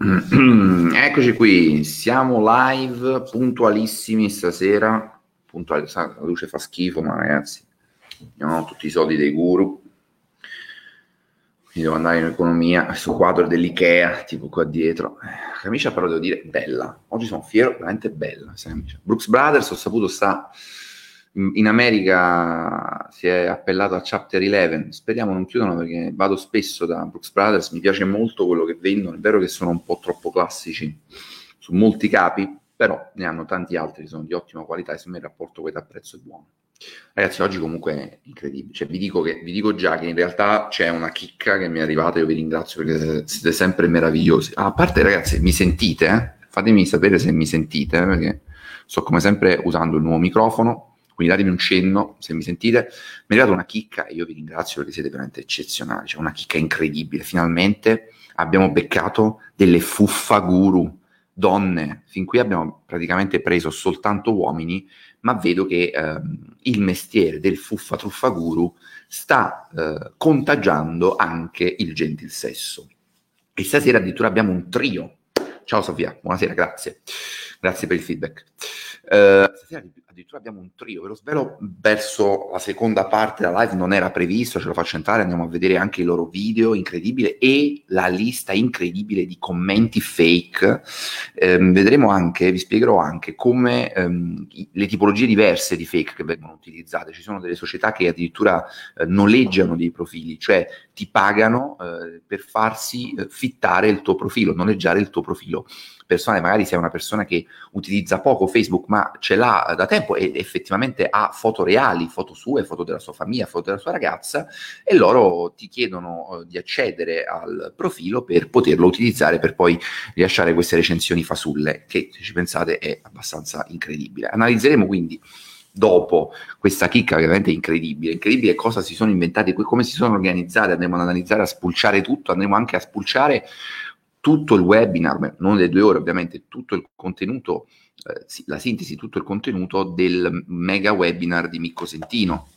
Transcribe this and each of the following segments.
Eccoci qui, siamo live, puntualissimi stasera. Puntuali, la luce fa schifo, ma ragazzi, non ho tutti i soldi dei guru. Quindi devo andare in economia. Questo quadro dell'Ikea, tipo qua dietro. La camicia però devo dire bella. Oggi sono fiero, veramente bella. Brooks Brothers, ho saputo, sta in America si è appellato a Chapter 11, speriamo non chiudano perché vado spesso da Brooks Brothers, mi piace molto quello che vendono, è vero che sono un po' troppo classici su molti capi, però ne hanno tanti altri, sono di ottima qualità e secondo me il rapporto qualità-prezzo è buono. Ragazzi, oggi comunque è incredibile, cioè, vi, dico che, vi dico già che in realtà c'è una chicca che mi è arrivata, io vi ringrazio perché siete sempre meravigliosi. Ah, a parte ragazzi, mi sentite? Eh? Fatemi sapere se mi sentite, eh? perché sto come sempre usando il nuovo microfono, quindi datemi un cenno se mi sentite. Mi è arrivata una chicca e io vi ringrazio perché siete veramente eccezionali, cioè una chicca incredibile. Finalmente abbiamo beccato delle fuffa guru, donne. Fin qui abbiamo praticamente preso soltanto uomini, ma vedo che ehm, il mestiere del fuffa truffa guru sta eh, contagiando anche il gentil sesso. E stasera addirittura abbiamo un trio. Ciao Sofia, buonasera, grazie. Grazie per il feedback. Uh, stasera addirittura abbiamo un trio, ve lo svelo verso la seconda parte della live, non era previsto, ce lo faccio entrare, andiamo a vedere anche i loro video, incredibile, e la lista incredibile di commenti fake. Um, vedremo anche, vi spiegherò anche come um, le tipologie diverse di fake che vengono utilizzate. Ci sono delle società che addirittura uh, noleggiano dei profili, cioè ti pagano uh, per farsi fittare il tuo profilo, noleggiare il tuo profilo personale, magari sei una persona che utilizza poco Facebook ma ce l'ha da tempo e effettivamente ha foto reali, foto sue, foto della sua famiglia, foto della sua ragazza e loro ti chiedono eh, di accedere al profilo per poterlo utilizzare per poi rilasciare queste recensioni fasulle che se ci pensate è abbastanza incredibile. Analizzeremo quindi dopo questa chicca veramente incredibile, incredibile cosa si sono inventati, come si sono organizzati, andremo ad analizzare, a spulciare tutto, andremo anche a spulciare tutto il webinar, non le due ore ovviamente, tutto il contenuto, eh, la sintesi, tutto il contenuto del mega webinar di Micco Sentino,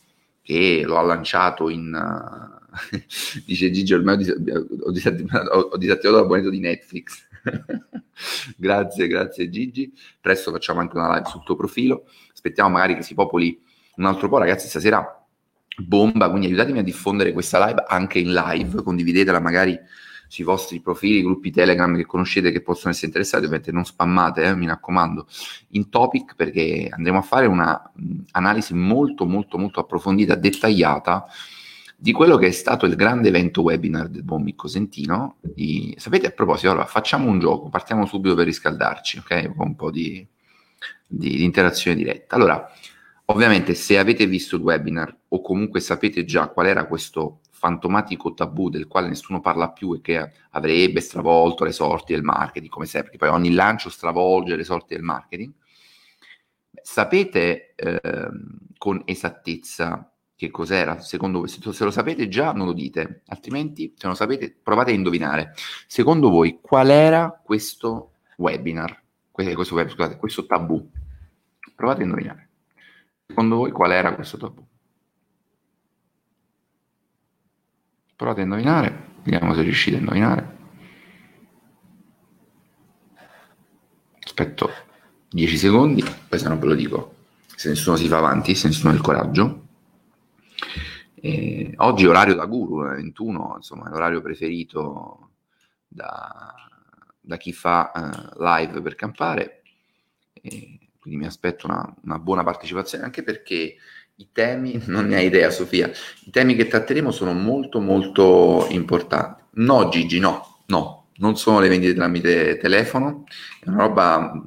che lo ha lanciato in... Uh, dice Gigi, ormai ho, disattivato, ho disattivato l'abbonamento di Netflix. grazie, grazie Gigi. Presto facciamo anche una live sul tuo profilo. Aspettiamo magari che si popoli un altro po', ragazzi, stasera bomba, quindi aiutatemi a diffondere questa live anche in live, condividetela magari sui vostri profili, gruppi Telegram che conoscete che possono essere interessati, ovviamente non spammate, eh, mi raccomando, in topic perché andremo a fare un'analisi molto molto molto approfondita, dettagliata di quello che è stato il grande evento webinar del buon Micco Sentino. Di, sapete, a proposito, allora facciamo un gioco, partiamo subito per riscaldarci, ok? Con un po' di, di, di interazione diretta. Allora, ovviamente se avete visto il webinar o comunque sapete già qual era questo fantomatico tabù del quale nessuno parla più e che avrebbe stravolto le sorti del marketing, come sempre, perché poi ogni lancio stravolge le sorti del marketing. Sapete eh, con esattezza che cos'era? Secondo voi, se lo sapete già, non lo dite, altrimenti, se non lo sapete, provate a indovinare. Secondo voi, qual era questo webinar? Questo, scusate, questo tabù? Provate a indovinare. Secondo voi, qual era questo tabù? Provate a indovinare, vediamo se riuscite a indovinare. Aspetto 10 secondi, poi se non ve lo dico, se nessuno si fa avanti, se nessuno ha il coraggio. E oggi orario da guru, 21, insomma, è l'orario preferito da, da chi fa uh, live per campare. E quindi mi aspetto una, una buona partecipazione, anche perché i temi, non ne hai idea Sofia, i temi che tratteremo sono molto molto importanti. No Gigi, no, no, non sono le vendite tramite telefono, è una roba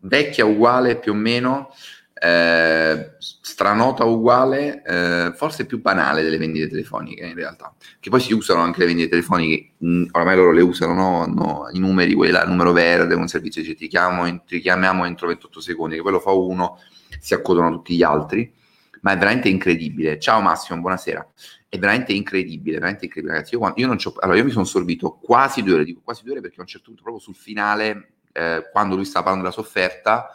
vecchia uguale più o meno, eh, stranota uguale, eh, forse più banale delle vendite telefoniche in realtà, che poi si usano anche le vendite telefoniche, mm, oramai loro le usano, no? No, i numeri, quella, il numero verde, un servizio dice ti, chiamo, ti chiamiamo entro 28 secondi, che poi lo fa uno, si accodono tutti gli altri ma è veramente incredibile. Ciao Massimo, buonasera. È veramente incredibile, veramente incredibile, ragazzi. Io, io, non allora, io mi sono sorbito quasi due ore, dico quasi due ore perché a un certo punto, proprio sul finale, eh, quando lui stava parlando della sofferta,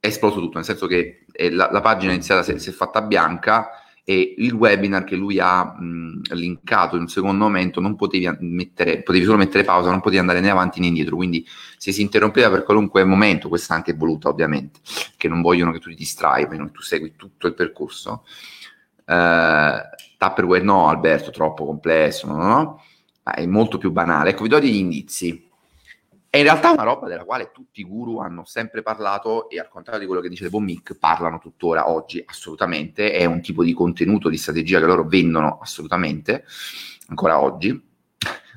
è esploso tutto, nel senso che eh, la, la, pagina iniziata si è, si è fatta bianca e il webinar che lui ha mh, linkato in un secondo momento non potevi mettere, potevi solo mettere pausa, non potevi andare né avanti né indietro, quindi se si interrompeva per qualunque momento, questa è anche voluta ovviamente, che non vogliono che tu ti distrai, ma tu segui tutto il percorso. Uh, Tupperware no, Alberto, troppo complesso, no, no, no, è molto più banale. Ecco, vi do degli indizi. È in realtà una roba della quale tutti i guru hanno sempre parlato e al contrario di quello che dice Bon Mick, parlano tuttora oggi assolutamente, è un tipo di contenuto, di strategia che loro vendono assolutamente, ancora oggi.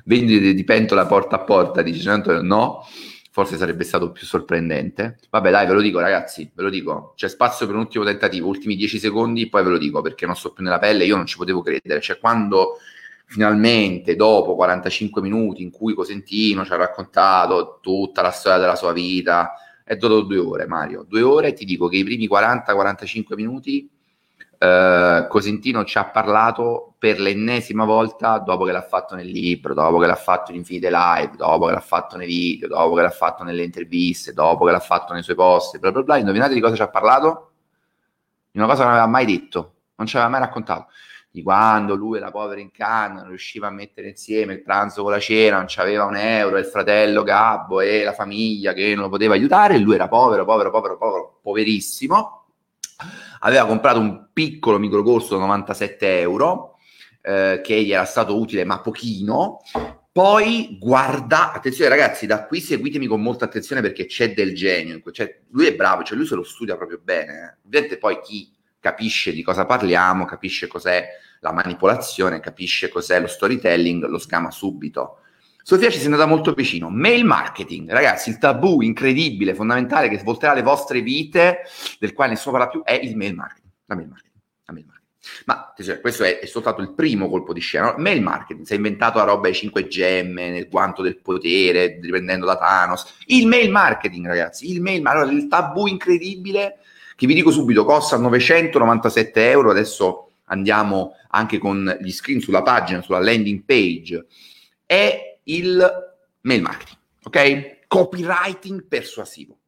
Vendite di pentola porta a porta, dice Antonio, no, forse sarebbe stato più sorprendente. Vabbè dai, ve lo dico ragazzi, ve lo dico, c'è spazio per un ultimo tentativo, ultimi 10 secondi, poi ve lo dico perché non sto più nella pelle, io non ci potevo credere, cioè quando finalmente dopo 45 minuti in cui Cosentino ci ha raccontato tutta la storia della sua vita, è durato due ore Mario, due ore ti dico che i primi 40-45 minuti eh, Cosentino ci ha parlato per l'ennesima volta dopo che l'ha fatto nel libro, dopo che l'ha fatto in Infinite Live, dopo che l'ha fatto nei video, dopo che l'ha fatto nelle interviste, dopo che l'ha fatto nei suoi post, bla bla bla, indovinate di cosa ci ha parlato? Di una cosa che non aveva mai detto, non ci aveva mai raccontato di quando lui e la povera in canna non riusciva a mettere insieme il pranzo con la cena, non c'aveva un euro, il fratello Gabbo e la famiglia che non lo poteva aiutare, lui era povero, povero, povero, povero, poverissimo, aveva comprato un piccolo microcorso da 97 euro, eh, che gli era stato utile ma pochino, poi guarda, attenzione ragazzi, da qui seguitemi con molta attenzione perché c'è del genio, cioè, lui è bravo, cioè lui se lo studia proprio bene, eh. ovviamente poi chi capisce di cosa parliamo, capisce cos'è la manipolazione, capisce cos'è lo storytelling, lo scama subito. Sofia ci si è andata molto vicino. Mail marketing, ragazzi, il tabù incredibile, fondamentale che svolterà le vostre vite, del quale nessuno parla più, è il mail marketing. La mail marketing. La mail marketing. Ma cioè, questo è, è, soltanto il primo colpo di scena. No? Mail marketing, si è inventato la roba ai 5 gemme, nel guanto del potere, riprendendo da Thanos. Il mail marketing, ragazzi, il mail marketing, allora, il tabù incredibile, che vi dico subito, costa 997 euro, adesso andiamo anche con gli screen sulla pagina, sulla landing page, è il mail marketing, ok? Copywriting persuasivo.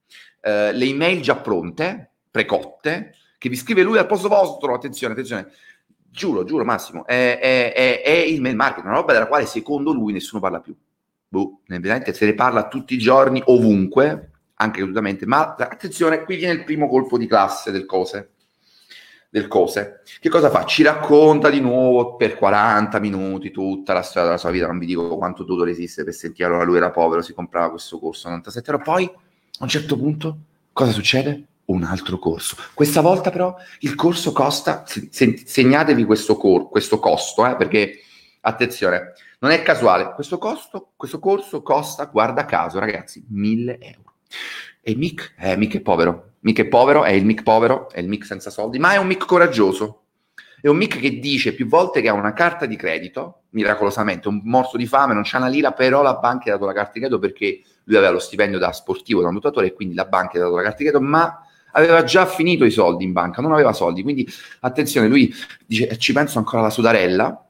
Uh, le email già pronte, precotte, che vi scrive lui al posto vostro, attenzione, attenzione, giuro, giuro Massimo, è, è, è, è il mail marketing, una roba della quale secondo lui nessuno parla più. Boh, veramente se ne parla tutti i giorni, ovunque, anche gratuitamente, ma attenzione, qui viene il primo colpo di classe del cose del cose. Che cosa fa? Ci racconta di nuovo per 40 minuti tutta la storia della sua vita. Non vi dico quanto dolore esiste per sentire allora lui era povero, si comprava questo corso 97 euro. Poi a un certo punto cosa succede? Un altro corso. Questa volta però il corso costa, se, segnatevi questo, cor, questo costo, eh, perché attenzione, non è casuale. Questo, costo, questo corso costa, guarda caso ragazzi, 1000 euro. E Mick, eh, Mick è povero, Mick è povero, è il Mick povero, è il Mick senza soldi, ma è un Mick coraggioso. È un Mick che dice più volte che ha una carta di credito, miracolosamente, un morso di fame, non c'ha una lira, però la banca gli ha dato la carta di credito perché lui aveva lo stipendio da sportivo, da nuotatore, e quindi la banca gli ha dato la carta di credito, ma aveva già finito i soldi in banca, non aveva soldi. Quindi attenzione, lui dice ci penso ancora alla sudarella.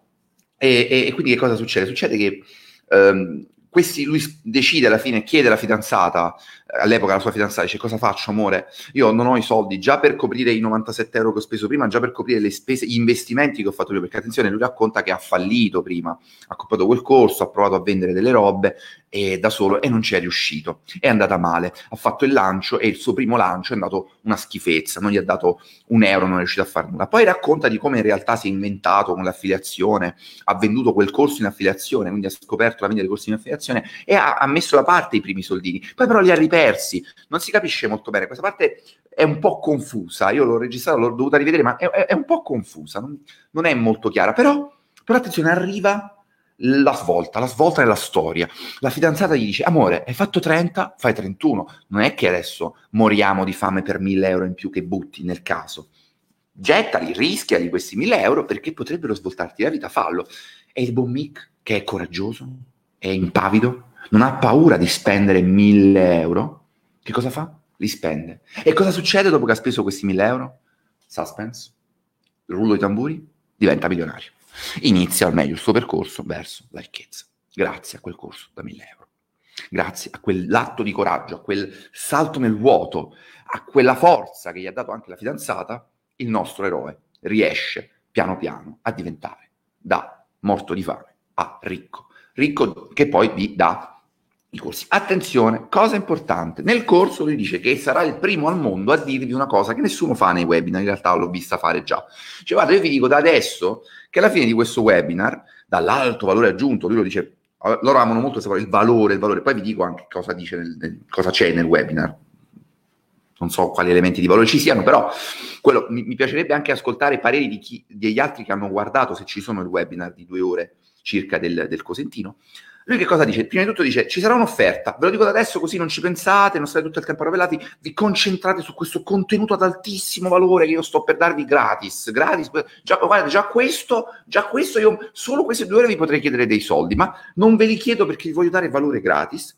E, e, e quindi che cosa succede? Succede che ehm, questi, lui decide alla fine, chiede alla fidanzata, eh, all'epoca la sua fidanzata, dice cosa faccio amore? Io non ho i soldi già per coprire i 97 euro che ho speso prima, già per coprire le spese, gli investimenti che ho fatto prima, perché attenzione, lui racconta che ha fallito prima, ha comprato quel corso, ha provato a vendere delle robe e da solo e non ci è riuscito, è andata male, ha fatto il lancio e il suo primo lancio è andato una schifezza, non gli ha dato un euro, non è riuscito a fare nulla. Poi racconta di come in realtà si è inventato con l'affiliazione, ha venduto quel corso in affiliazione, quindi ha scoperto la vendita dei corsi in affiliazione e ha, ha messo da parte i primi soldini, poi però li ha ripersi, non si capisce molto bene, questa parte è un po' confusa, io l'ho registrato, l'ho dovuta rivedere, ma è, è, è un po' confusa, non, non è molto chiara, però, però attenzione, arriva la svolta, la svolta nella storia. La fidanzata gli dice, amore, hai fatto 30, fai 31. Non è che adesso moriamo di fame per 1000 euro in più che butti nel caso. Gettali, rischiali questi 1000 euro perché potrebbero svoltarti la vita, fallo. E il buon Mick, che è coraggioso, è impavido, non ha paura di spendere 1000 euro, che cosa fa? Li spende. E cosa succede dopo che ha speso questi 1000 euro? Suspense, rullo di tamburi, diventa milionario inizia al meglio il suo percorso verso la ricchezza, grazie a quel corso da 1000 euro, grazie a quell'atto di coraggio, a quel salto nel vuoto, a quella forza che gli ha dato anche la fidanzata, il nostro eroe riesce piano piano a diventare da morto di fame a ricco. Ricco che poi vi dà i corsi. Attenzione, cosa importante, nel corso lui dice che sarà il primo al mondo a dirvi una cosa che nessuno fa nei webinar, in realtà l'ho vista fare già. Cioè, guarda, io vi dico da adesso che alla fine di questo webinar, dall'alto valore aggiunto, lui lo dice, loro amano molto il valore, il valore, poi vi dico anche cosa, dice nel, nel, cosa c'è nel webinar, non so quali elementi di valore ci siano, però quello, mi, mi, piacerebbe anche ascoltare i pareri di chi, degli altri che hanno guardato, se ci sono il webinar di due ore circa del, del Cosentino. Lui che cosa dice? Prima di tutto dice, ci sarà un'offerta, ve lo dico da adesso così non ci pensate, non state tutto il tempo ravellati, vi concentrate su questo contenuto ad altissimo valore che io sto per darvi gratis, gratis, già, guardate, già questo, già questo io, solo queste due ore vi potrei chiedere dei soldi, ma non ve li chiedo perché vi voglio dare valore gratis,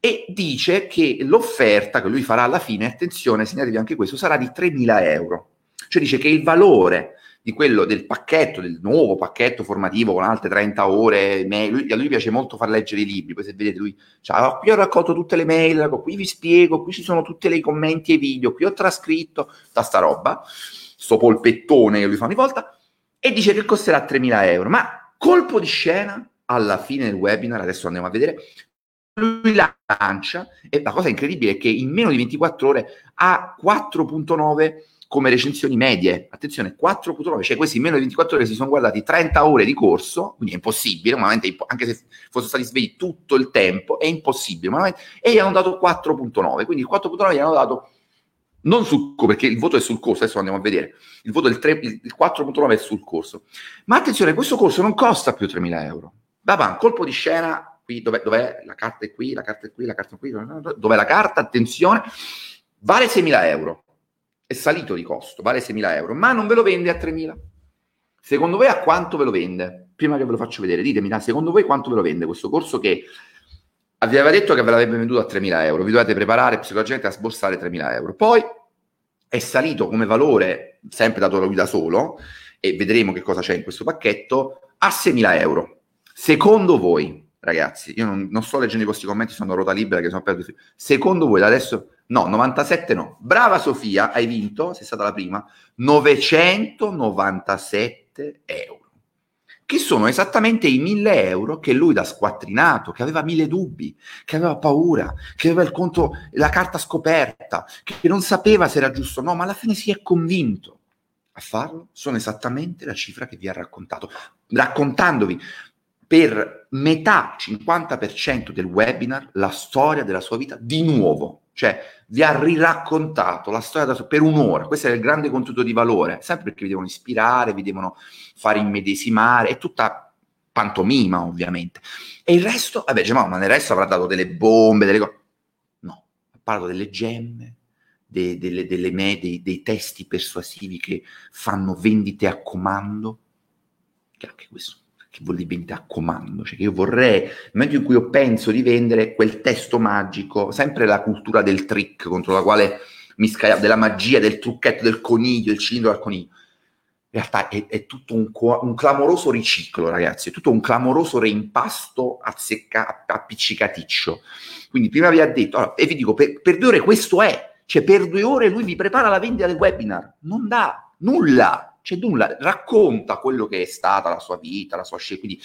e dice che l'offerta che lui farà alla fine, attenzione, segnatevi anche questo, sarà di 3.000 euro. Cioè dice che il valore di quello del pacchetto, del nuovo pacchetto formativo con altre 30 ore, mail, lui, a lui piace molto far leggere i libri, poi se vedete lui, cioè, qui ho raccolto tutte le mail, qui vi spiego, qui ci sono tutti i commenti e i video, qui ho trascritto, tutta sta roba, sto polpettone che lui fa ogni volta, e dice che costerà 3.000 euro, ma colpo di scena, alla fine del webinar, adesso andiamo a vedere, lui lancia, e la cosa incredibile è che in meno di 24 ore ha 4.9 come recensioni medie, attenzione, 4.9, cioè questi in meno di 24 ore si sono guardati 30 ore di corso, quindi è impossibile, anche se fossero stati svegli tutto il tempo, è impossibile, e gli hanno dato 4.9, quindi il 4.9 gli hanno dato non sul perché il voto è sul corso, adesso andiamo a vedere, il voto del 3, il 4.9 è sul corso, ma attenzione, questo corso non costa più 3.000 euro, va, colpo di scena, qui dov'è, dov'è, la carta è qui, la carta è qui, la carta è qui, dov'è la carta, attenzione, vale 6.000 euro, è salito di costo, vale 6.000 euro, ma non ve lo vende a 3.000. Secondo voi a quanto ve lo vende? Prima che ve lo faccio vedere, ditemi, secondo voi quanto ve lo vende questo corso che vi aveva detto che ve l'avrebbe venduto a 3.000 euro, vi dovete preparare psicologicamente a sborsare 3.000 euro. Poi è salito come valore, sempre dato da lui da solo, e vedremo che cosa c'è in questo pacchetto, a 6.000 euro. Secondo voi, ragazzi, io non, non sto leggendo i vostri commenti, sono a ruota libera che sono aperti. Secondo voi, da adesso No, 97 no. Brava Sofia, hai vinto, sei stata la prima, 997 euro, che sono esattamente i 1000 euro che lui da squattrinato, che aveva mille dubbi, che aveva paura, che aveva il conto, la carta scoperta, che non sapeva se era giusto o no, ma alla fine si è convinto a farlo, sono esattamente la cifra che vi ha raccontato, raccontandovi per metà, 50% del webinar, la storia della sua vita di nuovo. Cioè, vi ha riraccontato la storia da, per un'ora. Questo è il grande contenuto di valore, sempre perché vi devono ispirare, vi devono fare immedesimare, è tutta pantomima, ovviamente. E il resto, vabbè, diciamo, ma nel resto avrà dato delle bombe, delle cose. No, ha parlato delle gemme, de, delle, delle me, dei, dei testi persuasivi che fanno vendite a comando, che anche questo che vuol dire vendita a comando, cioè che io vorrei, nel momento in cui io penso di vendere quel testo magico, sempre la cultura del trick contro la quale mi scariavo, della magia, del trucchetto del coniglio, il cilindro al coniglio. In realtà è, è tutto un, un, clamoroso riciclo, ragazzi, è tutto un clamoroso reimpasto azzecca, appiccicaticcio. Quindi prima vi ha detto, allora, e vi dico, per, per due ore questo è, cioè per due ore lui vi prepara la vendita del webinar, non dà nulla, c'è nulla, racconta quello che è stata la sua vita, la sua scelta, quindi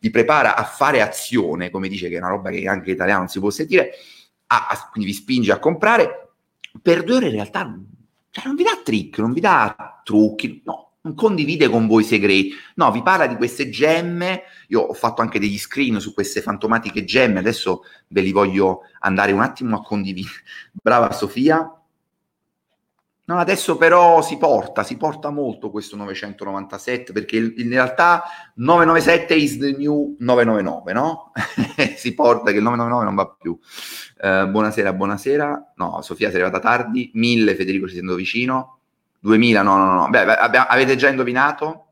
vi prepara a fare azione, come dice che è una roba che anche in italiano non si può sentire, a, a, quindi vi spinge a comprare, per due ore in realtà cioè non vi dà trick, non vi dà trucchi, no, non condivide con voi segreti, no, vi parla di queste gemme, io ho fatto anche degli screen su queste fantomatiche gemme, adesso ve li voglio andare un attimo a condividere. Brava Sofia, No, adesso però si porta, si porta molto questo 997 perché in realtà 997 is the new 999, no? si porta che il 999 non va più. Uh, buonasera, buonasera. No, Sofia sei arrivata tardi. 1000 Federico ci sento vicino. 2000 no, no, no. Beh, abbiamo, avete già indovinato?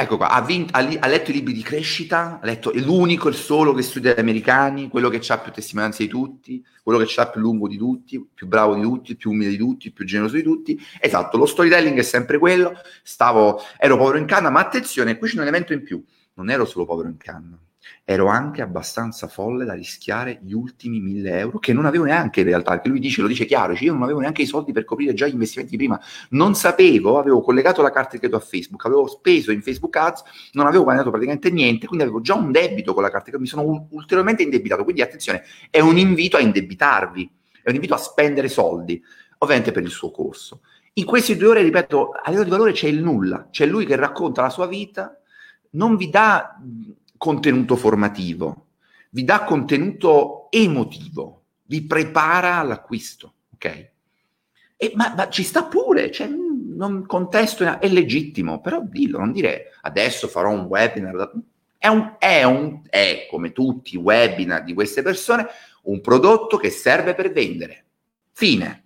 Ecco qua, ha, vinto, ha, ha, letto i libri di crescita, ha letto, è l'unico, il solo che studia gli americani, quello che ha più testimonianze di tutti, quello che ha più lungo di tutti, più bravo di tutti, più umile di tutti, più generoso di tutti. Esatto, lo storytelling è sempre quello. Stavo, ero povero in canna, ma attenzione, qui c'è un elemento in più. Non ero solo povero in canna, ero anche abbastanza folle da rischiare gli ultimi mille euro, che non avevo neanche in realtà, perché lui dice, lo dice chiaro, dice, io non avevo neanche i soldi per coprire già gli investimenti prima, non sapevo, avevo collegato la carta di credito a Facebook, avevo speso in Facebook Ads, non avevo guadagnato praticamente niente, quindi avevo già un debito con la carta di credito, mi sono ulteriormente indebitato, quindi attenzione, è un invito a indebitarvi, è un invito a spendere soldi, ovviamente per il suo corso. In queste due ore, ripeto, a livello di valore c'è il nulla, c'è lui che racconta la sua vita, non vi dà contenuto formativo, vi dà contenuto emotivo, vi prepara all'acquisto, ok? E, ma, ma, ci sta pure, cioè, non contesto, è legittimo, però dillo, non dire adesso farò un webinar. È, un, è, un, è, come tutti i webinar di queste persone, un prodotto che serve per vendere. Fine.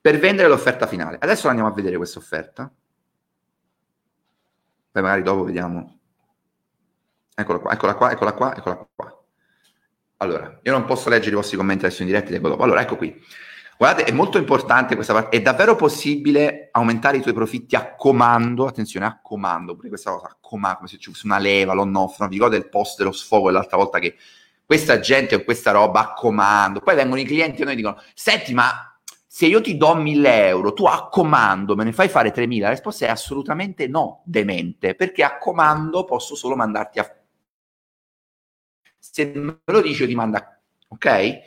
Per vendere l'offerta finale. Adesso andiamo a vedere questa offerta. Poi magari dopo vediamo Eccola qua, eccola qua, eccola qua, eccola qua. Allora, io non posso leggere i vostri commenti adesso in diretta, leggo dopo. Allora, ecco qui. Guardate, è molto importante questa parte. È davvero possibile aumentare i tuoi profitti a comando? Attenzione, a comando. Pure questa cosa, a comando, come se ci fosse una leva, l'on off. No? Vi ricordo il post dello sfogo l'altra volta che questa gente o questa roba a comando. Poi vengono i clienti e noi dicono, senti, ma se io ti do 1000 euro, tu a comando me ne fai fare 3000? La risposta è assolutamente no, demente, perché a comando posso solo mandarti a se me lo dici io ti manda, ok?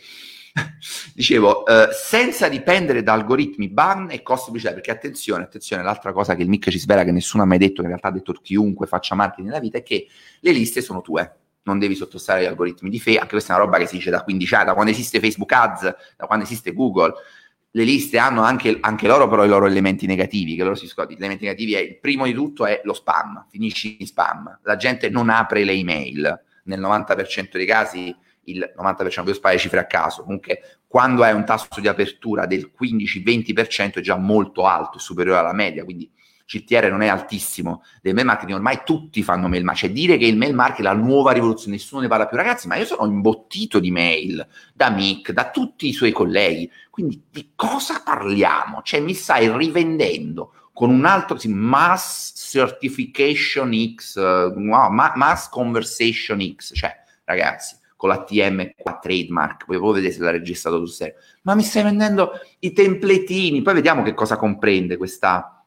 Dicevo, eh, senza dipendere da algoritmi, ban e costi pubblicitari, perché attenzione, attenzione, l'altra cosa che il Mick ci svela, che nessuno ha mai detto, che in realtà ha detto chiunque faccia marketing nella vita, è che le liste sono tue, non devi sottostare agli algoritmi di Facebook, anche questa è una roba che si dice da 15 anni, da quando esiste Facebook Ads, da quando esiste Google, le liste hanno anche, anche, loro però i loro elementi negativi, che loro si scordano. Gli elementi negativi è, il primo di tutto è lo spam, finisci in spam, la gente non apre le email, nel 90% dei casi il 90% io sparo cifre a caso, comunque quando hai un tasso di apertura del 15-20% è già molto alto, è superiore alla media, quindi CTR non è altissimo. Del mail marketing, ormai tutti fanno mail marketing, cioè dire che il mail marketing è la nuova rivoluzione, nessuno ne parla più. Ragazzi, ma io sono imbottito di mail da Mick, da tutti i suoi colleghi, quindi di cosa parliamo? Cioè mi stai rivendendo con un altro sì, Mass Certification X, uh, no, Mass Conversation X, cioè ragazzi, con la TM qua trademark, poi voi vedete se l'ha registrato sul serio, ma mi stai vendendo i templetini, poi vediamo che cosa comprende questa,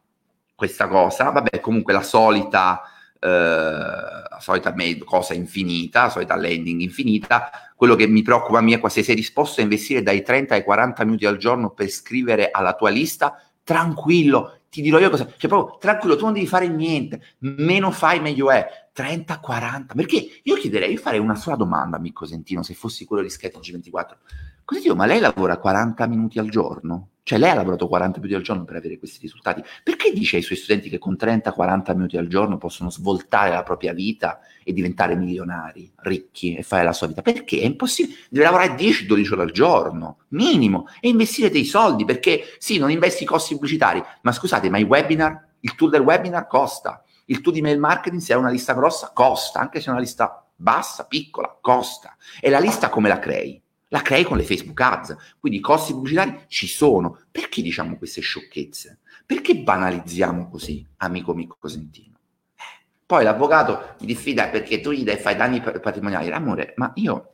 questa cosa, vabbè comunque la solita, eh, la solita cosa infinita, la solita landing infinita, quello che mi preoccupa a me è qua, se sei disposto a investire dai 30 ai 40 minuti al giorno per scrivere alla tua lista, tranquillo, ti dirò io cosa, cioè proprio tranquillo, tu non devi fare niente, meno fai meglio è, 30, 40, perché io chiederei, io farei una sola domanda a Micco Sentino, se fossi quello di Sketch 24 così dico, ma lei lavora 40 minuti al giorno? Cioè lei ha lavorato 40 minuti al giorno per avere questi risultati. Perché dice ai suoi studenti che con 30-40 minuti al giorno possono svoltare la propria vita e diventare milionari, ricchi e fare la sua vita? Perché è impossibile. Deve lavorare 10-12 ore al giorno, minimo, e investire dei soldi, perché sì, non investi i costi pubblicitari, ma scusate, ma i webinar, il tool del webinar costa. Il tool di mail marketing, se è una lista grossa, costa, anche se è una lista bassa, piccola, costa. E la lista come la crei? La crei con le Facebook Ads. Quindi i costi pubblicitari ci sono. Perché diciamo queste sciocchezze? Perché banalizziamo così, amico Mico Cosentino? Poi l'avvocato mi diffida perché tu gli dai, fai danni patrimoniali. Amore, ma io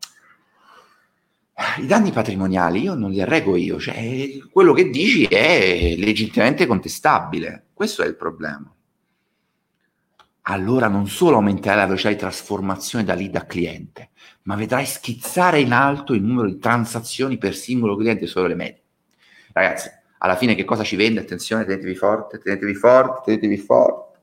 i danni patrimoniali io non li arrego io, cioè quello che dici è legittimamente contestabile. Questo è il problema. Allora non solo aumenterai la velocità di trasformazione da lead a cliente, ma vedrai schizzare in alto il numero di transazioni per singolo cliente solo le medie. Ragazzi, alla fine che cosa ci vende? Attenzione, tenetevi forte, tenetevi forte, tenetevi forte.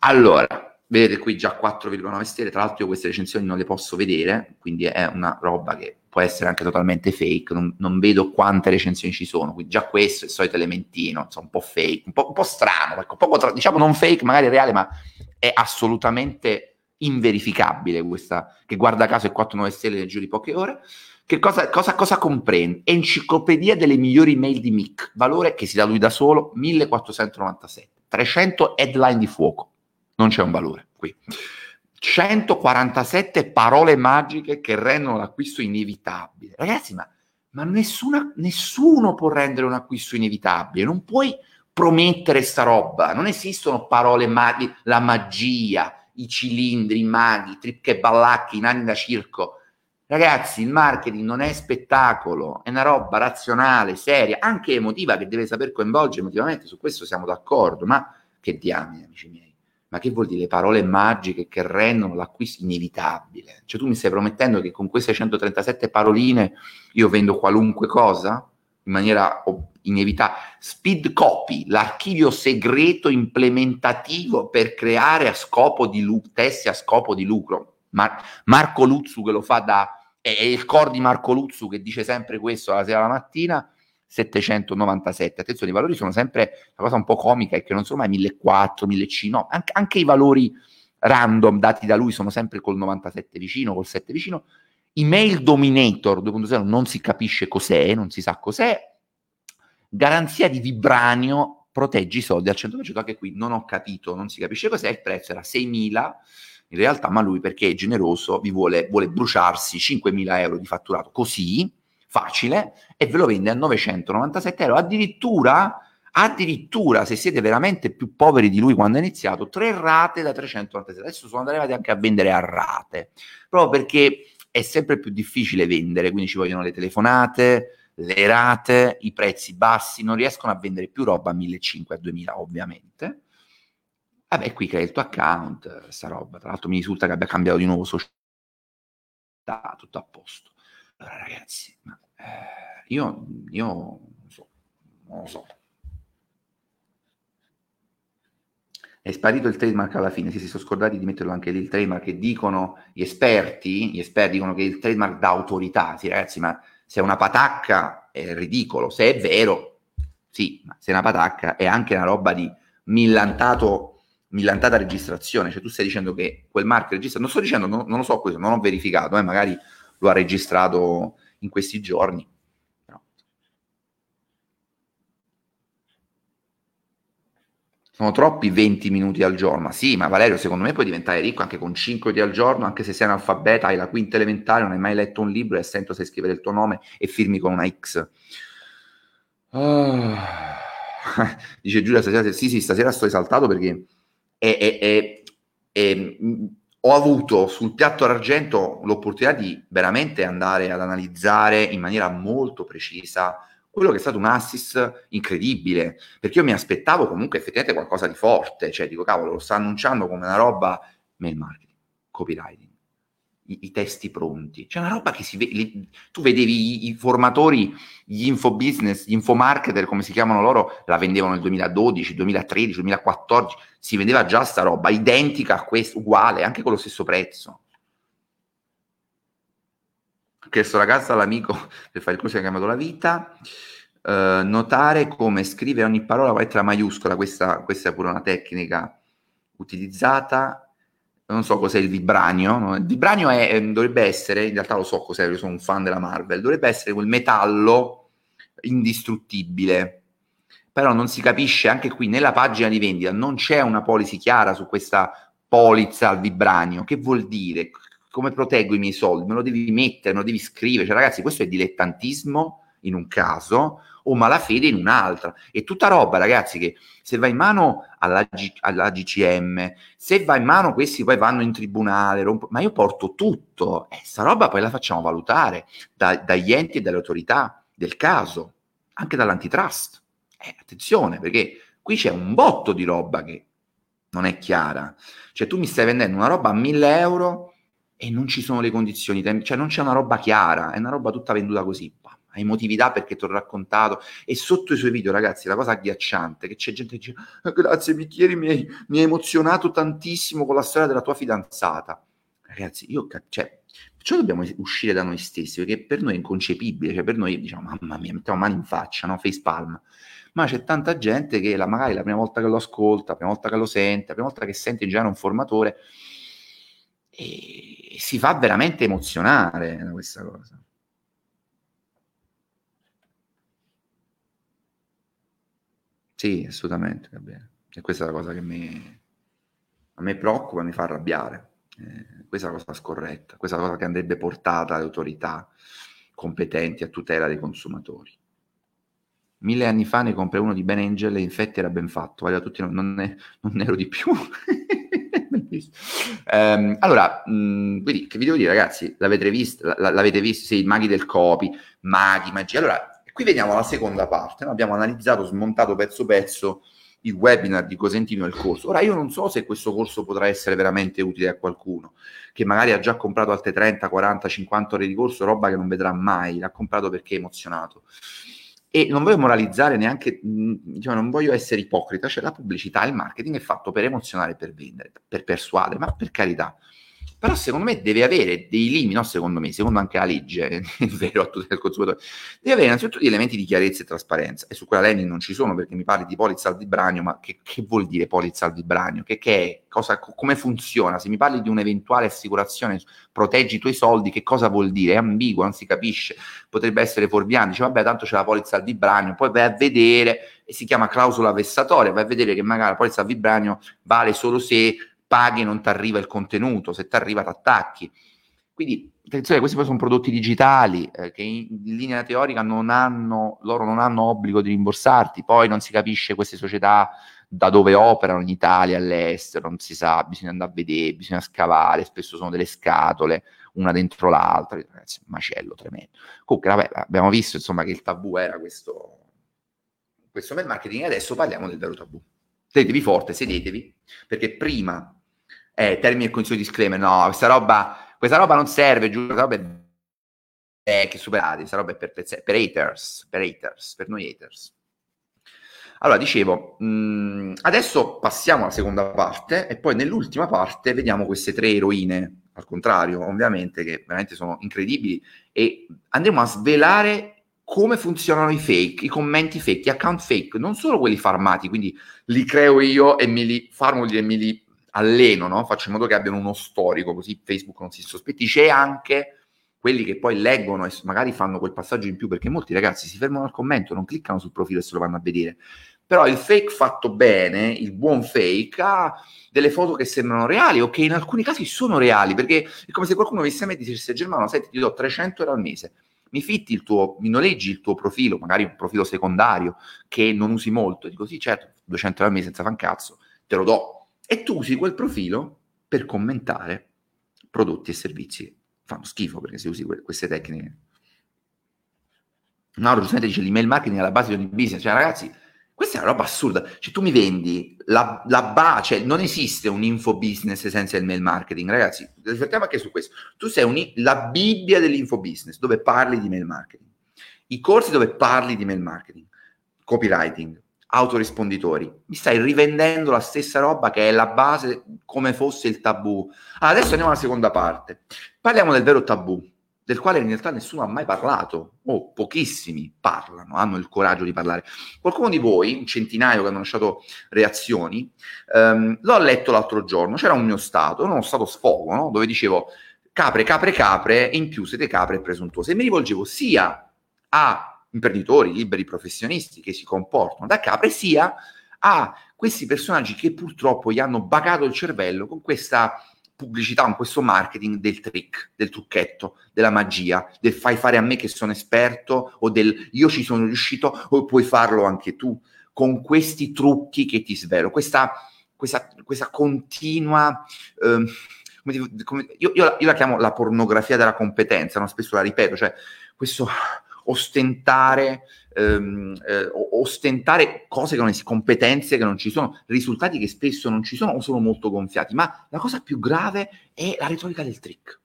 Allora, vedete qui già 4,9 stelle, tra l'altro io queste recensioni non le posso vedere, quindi è una roba che può essere anche totalmente fake, non, non vedo quante recensioni ci sono, quindi già questo è il solito elementino, insomma, un po' fake, un po', un po strano, ecco, poco tra, diciamo non fake, magari reale, ma è assolutamente inverificabile questa, che guarda caso è 4-9 stelle nel giro di poche ore. Che cosa, cosa, cosa comprende? Enciclopedia delle migliori mail di Mick, valore che si dà lui da solo, 1497. 300 headline di fuoco, non c'è un valore qui. 147 parole magiche che rendono l'acquisto inevitabile. Ragazzi, ma, ma nessuna, nessuno può rendere un acquisto inevitabile, non puoi promettere sta roba, non esistono parole magiche, la magia, i cilindri, i maghi, trip ballacchi, i nani da circo. Ragazzi, il marketing non è spettacolo, è una roba razionale, seria, anche emotiva che deve saper coinvolgere emotivamente, su questo siamo d'accordo, ma che diamine, amici miei. Ma che vuol dire le parole magiche che rendono l'acquisto inevitabile? Cioè tu mi stai promettendo che con queste 137 paroline io vendo qualunque cosa in maniera inevitabile? Speed copy, l'archivio segreto implementativo per creare a scopo di lucro, testi a scopo di lucro. Mar- Marco Luzzu che lo fa da... è il core di Marco Luzzu che dice sempre questo alla sera alla mattina 797. Attenzione, i valori sono sempre la cosa un po' comica è che non sono mai 1400, 1500, no, anche, anche, i valori random dati da lui sono sempre col 97 vicino, col 7 vicino. Email Dominator 2.0 non si capisce cos'è, non si sa cos'è. Garanzia di vibranio, proteggi i soldi al 100%, anche qui non ho capito, non si capisce cos'è, il prezzo era 6.000 in realtà, ma lui perché è generoso vi vuole, vuole bruciarsi 5.000 euro di fatturato così, facile e ve lo vende a 997 euro. Addirittura, addirittura, se siete veramente più poveri di lui quando ha iniziato, tre rate da 397. Adesso sono arrivati anche a vendere a rate, proprio perché è sempre più difficile vendere, quindi ci vogliono le telefonate, le rate, i prezzi bassi, non riescono a vendere più roba a 1500, a 2000 ovviamente. Vabbè, qui crea il tuo account, sta roba. Tra l'altro mi risulta che abbia cambiato di nuovo società, tutto a posto. Allora ragazzi, ma, io, io non so, non lo so. È sparito il trademark alla fine, si sono scordati di metterlo anche lì il trademark che dicono gli esperti, gli esperti dicono che il trademark dà autorità, sì ragazzi, ma se è una patacca è ridicolo, se è vero, sì, ma se è una patacca è anche una roba di millantato, millantata registrazione, cioè tu stai dicendo che quel marchio registrato, non sto dicendo, non, non lo so questo, non ho verificato, eh, magari lo ha registrato in questi giorni. No. Sono troppi 20 minuti al giorno. Ma sì, ma Valerio, secondo me puoi diventare ricco anche con 5 minuti al giorno, anche se sei analfabeta, hai la quinta elementare, non hai mai letto un libro e sento se scrivere il tuo nome e firmi con una X. Oh. Dice Giulia stasera, sì, sì, stasera sto esaltato perché è, è, è, è ho avuto sul piatto d'argento l'opportunità di veramente andare ad analizzare in maniera molto precisa quello che è stato un assist incredibile, perché io mi aspettavo comunque effettivamente qualcosa di forte, cioè dico cavolo, lo sta annunciando come una roba mail marketing, copywriting, i, i testi pronti, c'è una roba che si vede, tu vedevi i, i, formatori, gli infobusiness, gli infomarketer come si chiamano loro, la vendevano nel 2012, 2013, 2014, si vendeva già sta roba, identica a questo, uguale, anche con lo stesso prezzo. Questo ragazzo all'amico per fare il corso che ha chiamato la vita, uh, notare come scrive ogni parola con lettera maiuscola, questa, questa è pure una tecnica utilizzata, non so cos'è il vibranio, il vibranio è, ehm, dovrebbe essere, in realtà lo so cos'è, io sono un fan della Marvel, dovrebbe essere quel metallo indistruttibile, però non si capisce anche qui nella pagina di vendita, non c'è una policy chiara su questa polizza al vibranio. Che vuol dire? Come proteggo i miei soldi? Me lo devi mettere, me lo devi scrivere. Cioè, ragazzi, questo è dilettantismo in un caso o malafede in un'altra. È tutta roba, ragazzi, che se va in mano alla, G- alla GCM, se va in mano questi poi vanno in tribunale, romp- ma io porto tutto. E eh, sta roba poi la facciamo valutare da, dagli enti e dalle autorità del caso, anche dall'antitrust. Eh, attenzione, perché qui c'è un botto di roba che non è chiara. Cioè, tu mi stai vendendo una roba a 1000 euro e non ci sono le condizioni, cioè non c'è una roba chiara, è una roba tutta venduta così. A emotività perché ti ho raccontato. E sotto i suoi video, ragazzi, la cosa agghiacciante che c'è gente che dice: ah, Grazie, Bicchieri, mi hai, mi hai emozionato tantissimo con la storia della tua fidanzata. Ragazzi, io cioè, Perciò dobbiamo uscire da noi stessi, perché per noi è inconcepibile, cioè per noi diciamo, mamma mia, mettiamo mani in faccia, no? face palm ma c'è tanta gente che la, magari la prima volta che lo ascolta, la prima volta che lo sente, la prima volta che sente in genere un formatore, e si fa veramente emozionare da questa cosa. Sì, assolutamente, va bene. E questa è la cosa che mi, a me preoccupa, mi fa arrabbiare. Eh, questa è la cosa scorretta, questa è la cosa che andrebbe portata alle autorità competenti a tutela dei consumatori. Mille anni fa ne comprai uno di Ben Angel e infatti era ben fatto, valeva tutti, non, ne, non ero di più. um, allora, mh, quindi, che vi devo dire, ragazzi? L'avete visto? L'avete visto? Sì, i maghi del copy, maghi, magia. Allora, qui vediamo la seconda parte. No? Abbiamo analizzato, smontato pezzo pezzo il webinar di Cosentino e il corso. Ora, io non so se questo corso potrà essere veramente utile a qualcuno che magari ha già comprato altre 30, 40, 50 ore di corso, roba che non vedrà mai, l'ha comprato perché è emozionato. E non voglio moralizzare neanche, diciamo, non voglio essere ipocrita, cioè la pubblicità, il marketing è fatto per emozionare, per vendere, per persuadere, ma per carità. Però secondo me deve avere dei limiti, no secondo me, secondo anche la legge, è vero a tutti i consumatori, deve avere innanzitutto degli elementi di chiarezza e trasparenza. E su quella landing non ci sono perché mi parli di polizza al vibranio, ma che, che vuol dire polizza al vibranio? Che, che è? Cosa, come funziona? Se mi parli di un'eventuale assicurazione, proteggi i tuoi soldi, che cosa vuol dire? È ambiguo, non si capisce. Potrebbe essere fuorviante, dice vabbè tanto c'è la polizza al vibranio, poi vai a vedere, e si chiama clausola vessatoria, vai a vedere che magari la polizza al vibranio vale solo se paghi e non ti arriva il contenuto, se ti arriva ti attacchi. Quindi attenzione, questi poi sono prodotti digitali eh, che in, in, linea teorica non hanno, loro non hanno obbligo di rimborsarti, poi non si capisce queste società da dove operano in Italia, all'estero, non si sa, bisogna andare a vedere, bisogna scavare, spesso sono delle scatole, una dentro l'altra, ragazzi, macello tremendo. Comunque, vabbè, abbiamo visto insomma che il tabù era questo, questo marketing, adesso parliamo del vero tabù. Sedetevi forte, sedetevi, perché prima eh, termini e condizioni di disclaimer, no, questa roba, questa roba non serve, giuro, questa roba è vecchia, superata, questa roba è per, per, per haters, per haters, per noi haters. Allora, dicevo, mh, mm, adesso passiamo alla seconda parte e poi nell'ultima parte vediamo queste tre eroine, al contrario, ovviamente, che veramente sono incredibili e andremo a svelare come funzionano i fake, i commenti fake, gli account fake, non solo quelli farmati, quindi li creo io e me li formuli e me li alleno, no? faccio in modo che abbiano uno storico, così Facebook non si sospettisce, e anche quelli che poi leggono e magari fanno quel passaggio in più, perché molti ragazzi si fermano al commento, non cliccano sul profilo e se lo vanno a vedere. Però il fake fatto bene, il buon fake, ha delle foto che sembrano reali o che in alcuni casi sono reali, perché è come se qualcuno venisse a me e dicesse Germano, senti, ti do 300 euro al mese, mi fitti il tuo, mi noleggi il tuo profilo, magari un profilo secondario che non usi molto, dico sì, certo, 200 euro al mese senza fan cazzo, te lo do, e tu usi quel profilo per commentare prodotti e servizi. Fanno schifo perché se usi que- queste tecniche. Mauro giustamente dice l'email marketing è la base di ogni business. Cioè, ragazzi, questa è una roba assurda. Cioè, tu mi vendi la, la base, cioè, non esiste un info business senza il mail marketing. Ragazzi, riflettiamo anche su questo. Tu sei un, la Bibbia dell'info business, dove parli di mail marketing. I corsi dove parli di mail marketing, copywriting, autorisponditori. Mi stai rivendendo la stessa roba che è la base come fosse il tabù. Allora, adesso andiamo alla seconda parte. Parliamo del vero tabù, del quale in realtà nessuno ha mai parlato, o pochissimi parlano, hanno il coraggio di parlare. Qualcuno di voi, un centinaio che hanno lasciato reazioni, ehm, l'ho letto l'altro giorno, c'era un mio stato, uno stato sfogo, no? dove dicevo capre, capre, capre, e in più siete capre e presuntuose. E mi rivolgevo sia a imprenditori, liberi professionisti che si comportano da capre, sia a questi personaggi che purtroppo gli hanno bagato il cervello con questa pubblicità, con questo marketing del trick, del trucchetto, della magia, del fai fare a me che sono esperto o del io ci sono riuscito o puoi farlo anche tu, con questi trucchi che ti svelo, questa, questa, questa continua... Eh, come, io, io, la, io, la, chiamo la pornografia della competenza, no? spesso la ripeto, cioè questo ostentare, ehm, eh, ostentare cose che non esistono, competenze che non ci sono, risultati che spesso non ci sono o sono molto gonfiati. Ma la cosa più grave è la retorica del trick.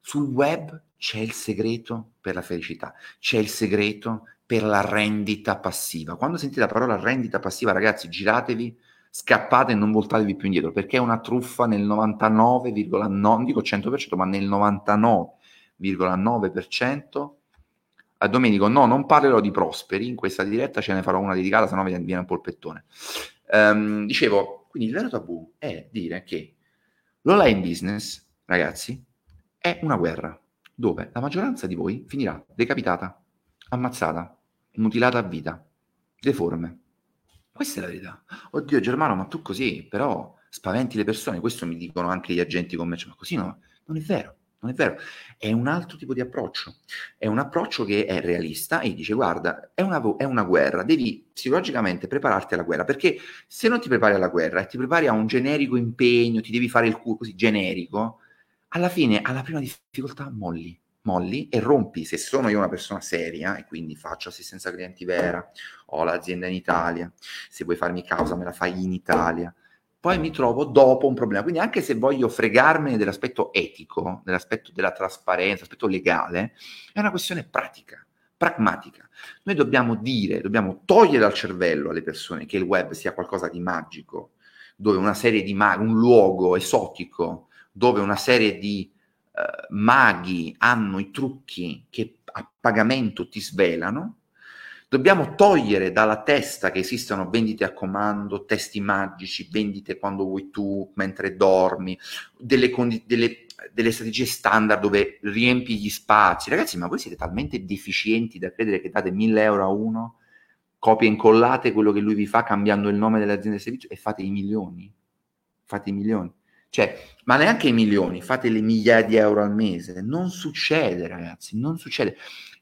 Sul web c'è il segreto per la felicità, c'è il segreto per la rendita passiva. Quando sentite la parola rendita passiva, ragazzi, giratevi, scappate e non voltatevi più indietro, perché è una truffa nel 99,9, non dico 100%, ma nel 99,9% a Domenico, no, non parlerò di Prosperi, in questa diretta ce ne farò una dedicata, se no viene un polpettone. Um, dicevo, quindi il vero tabù è dire che l'online business, ragazzi, è una guerra dove la maggioranza di voi finirà decapitata, ammazzata, mutilata a vita, deforme. Questa è la verità. Oddio Germano, ma tu così, però spaventi le persone, questo mi dicono anche gli agenti commerciali, ma così no, non è vero Non è vero, è un altro tipo di approccio. È un approccio che è realista e dice: guarda, è una, è una, guerra, devi psicologicamente prepararti alla guerra, perché se non ti prepari alla guerra e ti prepari a un generico impegno, ti devi fare il culo così generico, alla fine, alla prima difficoltà, molli. Molli e rompi. Se sono io una persona seria e quindi faccio assistenza clienti vera, ho l'azienda in Italia, se vuoi farmi causa me la fai in Italia poi mi trovo dopo un problema. Quindi anche se voglio fregarmene dell'aspetto etico, dell'aspetto della trasparenza, dell'aspetto legale, è una questione pratica, pragmatica. Noi dobbiamo dire, dobbiamo togliere dal cervello alle persone che il web sia qualcosa di magico, dove una serie di maghi, un luogo esotico, dove una serie di uh, maghi hanno i trucchi che a pagamento ti svelano, Dobbiamo togliere dalla testa che esistono vendite a comando, testi magici, vendite quando vuoi tu, mentre dormi, delle, condi- delle, delle strategie standard dove riempi gli spazi. Ragazzi, ma voi siete talmente deficienti da credere che date 1000 euro a uno, copia e incollate quello che lui vi fa cambiando il nome dell'azienda di servizio e fate i milioni. Fate i milioni. Cioè, ma neanche i milioni, fate le migliaia di euro al mese. Non succede, ragazzi, non succede.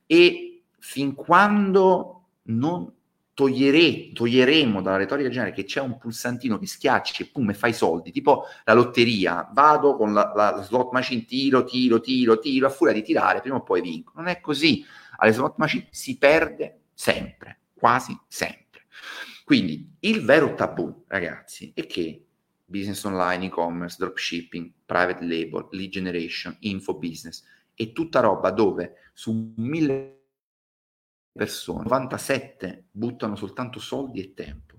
E fin quando non togliere, toglieremo dalla retorica generale che c'è un pulsantino che schiacci e pum e fai soldi, tipo la lotteria, vado con la, la, slot machine, tiro, tiro, tiro, tiro, a furia di tirare, prima o poi vinco. Non è così. Alle slot machine si perde sempre, quasi sempre. Quindi il vero tabù, ragazzi, è che business online, e-commerce, dropshipping, private label, lead generation, info business, è tutta roba dove su mille persone, 97 buttano soltanto soldi e tempo,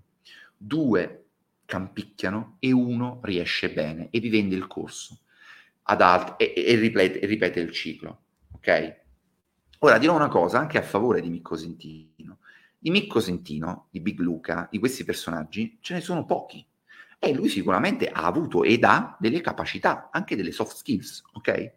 due campicchiano e uno riesce bene e vi vende il corso ad altri e, e, ripete, e ripete il ciclo. Ok? Ora dirò una cosa anche a favore di Micco Sentino. Di Micco Sentino, di Big Luca, di questi personaggi, ce ne sono pochi. E lui sicuramente ha avuto ed ha delle capacità, anche delle soft skills, ok? Eh,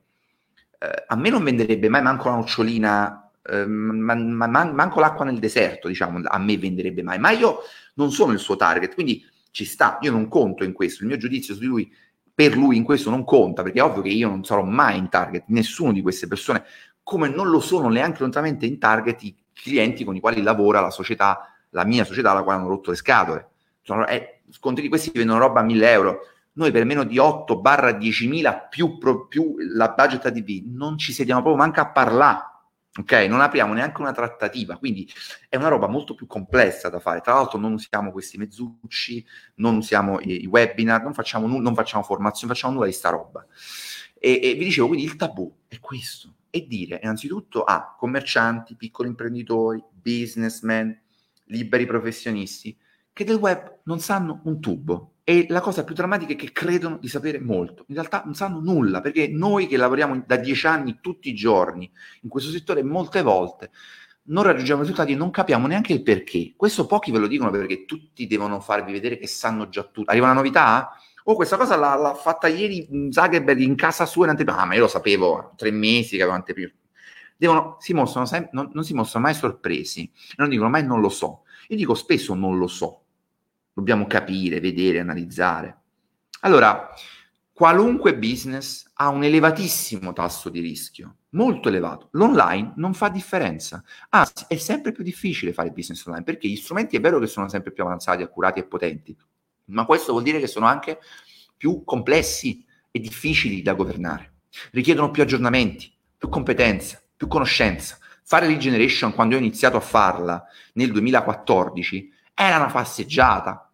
a me non venderebbe mai manco una nocciolina Ehm, man, man, manco l'acqua nel deserto, diciamo, a me venderebbe mai, ma io non sono il suo target, quindi ci sta, io non conto in questo, il mio giudizio su lui, per lui in questo non conta, perché è ovvio che io non sarò mai in target, nessuno di queste persone, come non lo sono neanche lontanamente in target i clienti con i quali lavora la società, la mia società, la quale hanno rotto le scatole. Sono, eh, scontri di questi vendono roba a 1000 euro, noi per meno di 8 barra 10.000 più, più la budget ADV non ci sediamo proprio manca a parlare ok? Non apriamo neanche una trattativa, quindi è una roba molto più complessa da fare. Tra l'altro non usiamo questi mezzucci, non usiamo i, i webinar, non facciamo, nu- non facciamo formazione, facciamo nulla di sta roba. E, e vi dicevo, quindi il tabù è questo, è dire innanzitutto a commercianti, piccoli imprenditori, businessmen, liberi professionisti, che del web non sanno un tubo, e la cosa più drammatica è che credono di sapere molto. In realtà non sanno nulla, perché noi che lavoriamo da dieci anni tutti i giorni in questo settore, molte volte non raggiungiamo risultati e non capiamo neanche il perché. Questo pochi ve lo dicono perché tutti devono farvi vedere che sanno già tutto. Arriva una novità? Oh, questa cosa l'ha, l'ha fatta ieri Zuckerberg in casa sua in anteprima. Ah, ma io lo sapevo, tre mesi che avevo anteprima. Devono, si mostrano sem- non, non si mostrano mai sorpresi, non dicono mai non lo so. Io dico spesso non lo so, dobbiamo capire, vedere, analizzare. Allora, qualunque business ha un elevatissimo tasso di rischio, molto elevato. L'online non fa differenza, anzi è sempre più difficile fare business online perché gli strumenti è vero che sono sempre più avanzati, accurati e potenti, ma questo vuol dire che sono anche più complessi e difficili da governare. Richiedono più aggiornamenti, più competenza, più conoscenza. Fare lead generation quando ho iniziato a farla nel 2014 era una passeggiata,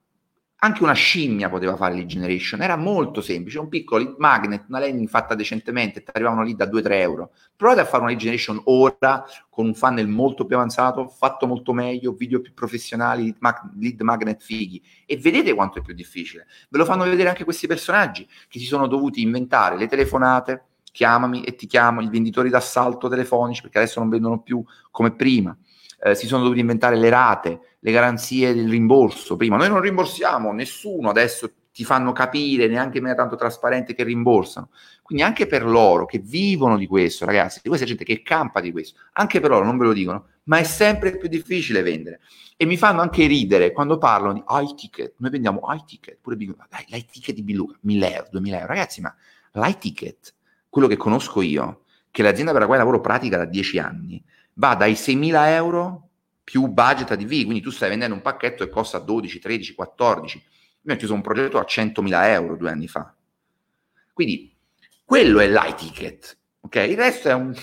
anche una scimmia poteva fare lead generation, era molto semplice, un piccolo lead magnet, una landing fatta decentemente, ti arrivavano lead da 2-3 euro. Provate a fare una lead generation ora con un funnel molto più avanzato, fatto molto meglio, video più professionali, lead magnet fighi e vedete quanto è più difficile. Ve lo fanno vedere anche questi personaggi che si sono dovuti inventare le telefonate, chiamami e ti chiamo, i venditori d'assalto telefonici perché adesso non vendono più come prima eh, si sono dovuti inventare le rate, le garanzie del rimborso. Prima noi non rimborsiamo nessuno, adesso ti fanno capire neanche in maniera tanto trasparente che rimborsano. Quindi anche per loro che vivono di questo, ragazzi, di questa gente che campa di questo, anche per loro non ve lo dicono, ma è sempre più difficile vendere. E mi fanno anche ridere quando parlano di high ticket. Noi vendiamo high ticket, pure Biluca. Dai, l'high ticket di Biluca, 1000 euro, 2000 euro. Ragazzi, ma l'high ticket quello che conosco io, che l'azienda per la quale lavoro pratica da 10 anni, va dai 6.000 euro più budget ADV, quindi tu stai vendendo un pacchetto che costa 12, 13, 14. Io ho chiuso un progetto a 100.000 euro due anni fa. Quindi quello è l'high ticket, ok? Il resto è un,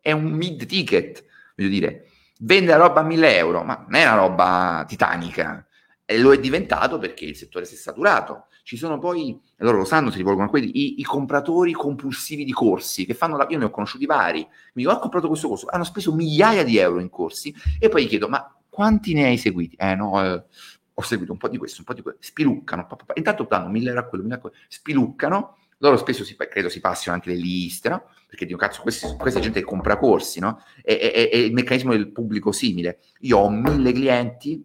è un mid ticket, voglio dire, vende la roba a 1.000 euro, ma non è una roba titanica, e lo è diventato perché il settore si è saturato. Ci sono poi, loro lo sanno, si rivolgono a quelli, i, i compratori compulsivi di corsi, che fanno la, io ne ho conosciuti vari, mi dico, ho comprato questo corso, hanno speso migliaia di euro in corsi, e poi gli chiedo, ma quanti ne hai seguiti? Eh no, eh, ho seguito un po' di questo, un po' di quello, spiluccano, pa, pa, pa. intanto danno mille euro a quello, mille a quello, spiluccano, loro spesso si, credo si passino anche le liste, no? Perché dico, cazzo, questi, questa è gente che compra corsi, no? È, il meccanismo del pubblico simile. Io ho mille clienti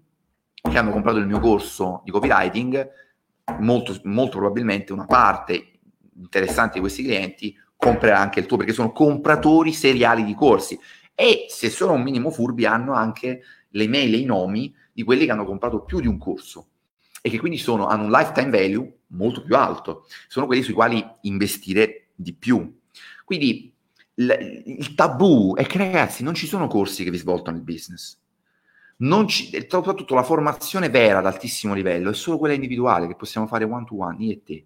che hanno comprato il mio corso di copywriting, molto, molto probabilmente una parte interessante di questi clienti comprerà anche il tuo, perché sono compratori seriali di corsi. E se sono un minimo furbi hanno anche le mail e i nomi di quelli che hanno comprato più di un corso e che quindi sono, hanno un lifetime value molto più alto, sono quelli sui quali investire di più. Quindi il, il tabù è che ragazzi non ci sono corsi che vi svoltano il business. Non ci, soprattutto la formazione vera ad altissimo livello è solo quella individuale che possiamo fare one to one, io e te.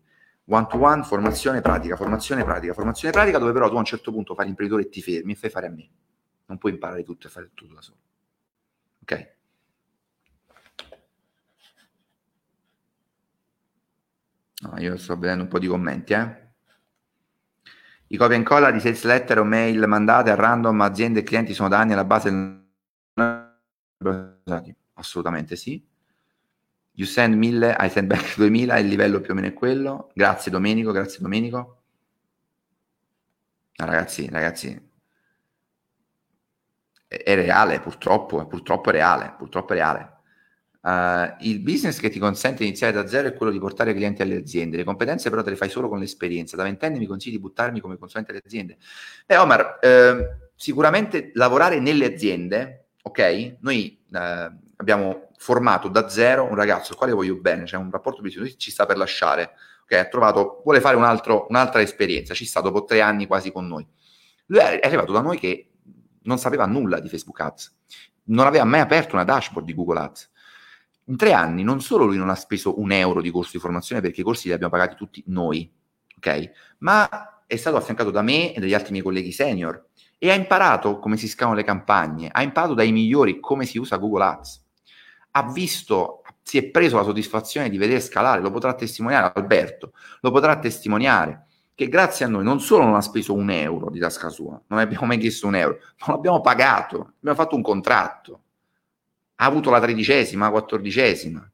One to one, formazione pratica, formazione pratica, formazione pratica, dove però tu a un certo punto fai l'imprenditore e ti fermi e fai fare a me. Non puoi imparare tutto e fare tutto da solo. Ok? No, io sto vedendo un po' di commenti, eh. I copia e incolla di sales letter o mail mandate a random aziende e clienti sono da anni alla base del... Assolutamente sì. You send 1000, I send back 2000, il livello più o meno è quello. Grazie Domenico, grazie Domenico. Ragazzi, ragazzi, è, è reale purtroppo, purtroppo è reale, purtroppo è reale. Uh, il business che ti consente di iniziare da zero è quello di portare clienti alle aziende. Le competenze però te le fai solo con l'esperienza. Da ventenne mi consigli di buttarmi come consulente alle aziende. Beh, Omar, eh, sicuramente lavorare nelle aziende, ok? Noi eh, abbiamo formato da zero un ragazzo al quale voglio bene, c'è cioè un rapporto business, ci sta per lasciare, ok? Ha trovato, vuole fare un altro, un'altra esperienza, ci sta dopo tre anni quasi con noi. Lui è arrivato da noi che non sapeva nulla di Facebook Ads, non aveva mai aperto una dashboard di Google Ads in tre anni non solo lui non ha speso un euro di corso di formazione perché i corsi li abbiamo pagati tutti noi, ok? Ma è stato affiancato da me e dagli altri miei colleghi senior e ha imparato come si scavano le campagne, ha imparato dai migliori come si usa Google Ads, ha visto, si è preso la soddisfazione di vedere scalare, lo potrà testimoniare Alberto, lo potrà testimoniare che grazie a noi non solo non ha speso un euro di tasca sua, non abbiamo mai chiesto un euro, ma l'abbiamo pagato, abbiamo fatto un contratto ha avuto la tredicesima, la quattordicesima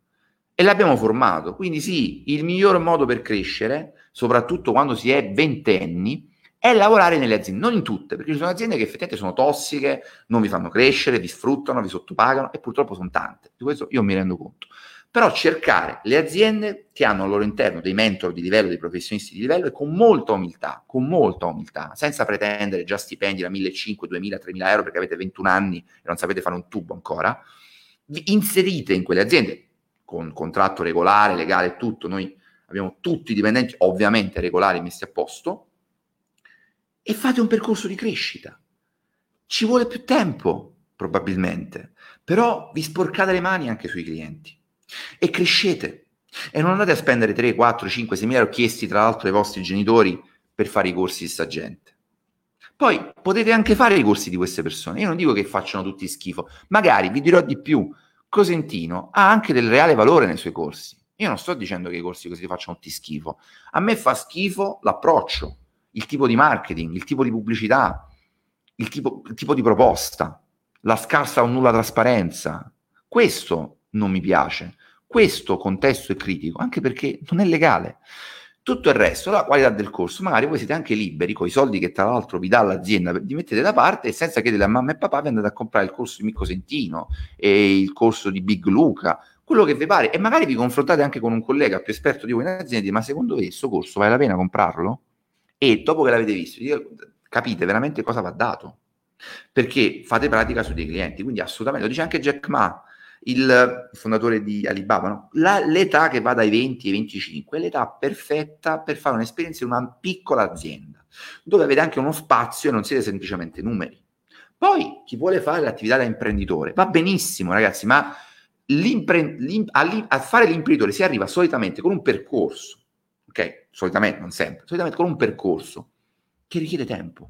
e l'abbiamo formato. Quindi sì, il miglior modo per crescere, soprattutto quando si è ventenni, è lavorare nelle aziende, non in tutte, perché ci sono aziende che effettivamente sono tossiche, non vi fanno crescere, vi sfruttano, vi sottopagano e purtroppo sono tante. Di questo io mi rendo conto. Però cercare le aziende che hanno al loro interno dei mentor di livello, dei professionisti di livello e con molta umiltà, con molta umiltà, senza pretendere già stipendi da 1.500, 2.000, 3.000 euro perché avete 21 anni e non sapete fare un tubo ancora, inserite in quelle aziende con contratto regolare, legale e tutto, noi abbiamo tutti i dipendenti ovviamente regolari messi a posto e fate un percorso di crescita. Ci vuole più tempo, probabilmente, però vi sporcate le mani anche sui clienti e crescete. E non andate a spendere 3, 4, 5, 6 mila euro chiesti tra l'altro ai vostri genitori per fare i corsi di sta gente. Poi potete anche fare i corsi di queste persone. Io non dico che facciano tutti schifo, magari vi dirò di più. Cosentino ha anche del reale valore nei suoi corsi. Io non sto dicendo che i corsi così facciano tutti schifo. A me fa schifo l'approccio, il tipo di marketing, il tipo di pubblicità, il tipo, il tipo di proposta, la scarsa o nulla trasparenza. Questo non mi piace. Questo contesto è critico, anche perché non è legale. Tutto il resto, la qualità del corso, magari voi siete anche liberi con i soldi che tra l'altro vi dà l'azienda, li mettete da parte e senza chiedere a mamma e papà vi andate a comprare il corso di Micco Sentino e il corso di Big Luca, quello che vi pare e magari vi confrontate anche con un collega più esperto di voi in azienda e dite ma secondo voi questo corso vale la pena comprarlo? E dopo che l'avete visto capite veramente cosa va dato perché fate pratica su dei clienti, quindi assolutamente, lo dice anche Jack Ma, il fondatore di Alibaba, no? La, l'età che va dai 20 ai 25 è l'età perfetta per fare un'esperienza in una piccola azienda, dove avete anche uno spazio e non siete semplicemente numeri. Poi chi vuole fare l'attività da imprenditore va benissimo, ragazzi, ma a fare l'imprenditore si arriva solitamente con un percorso, ok? Solitamente, non sempre, solitamente con un percorso che richiede tempo.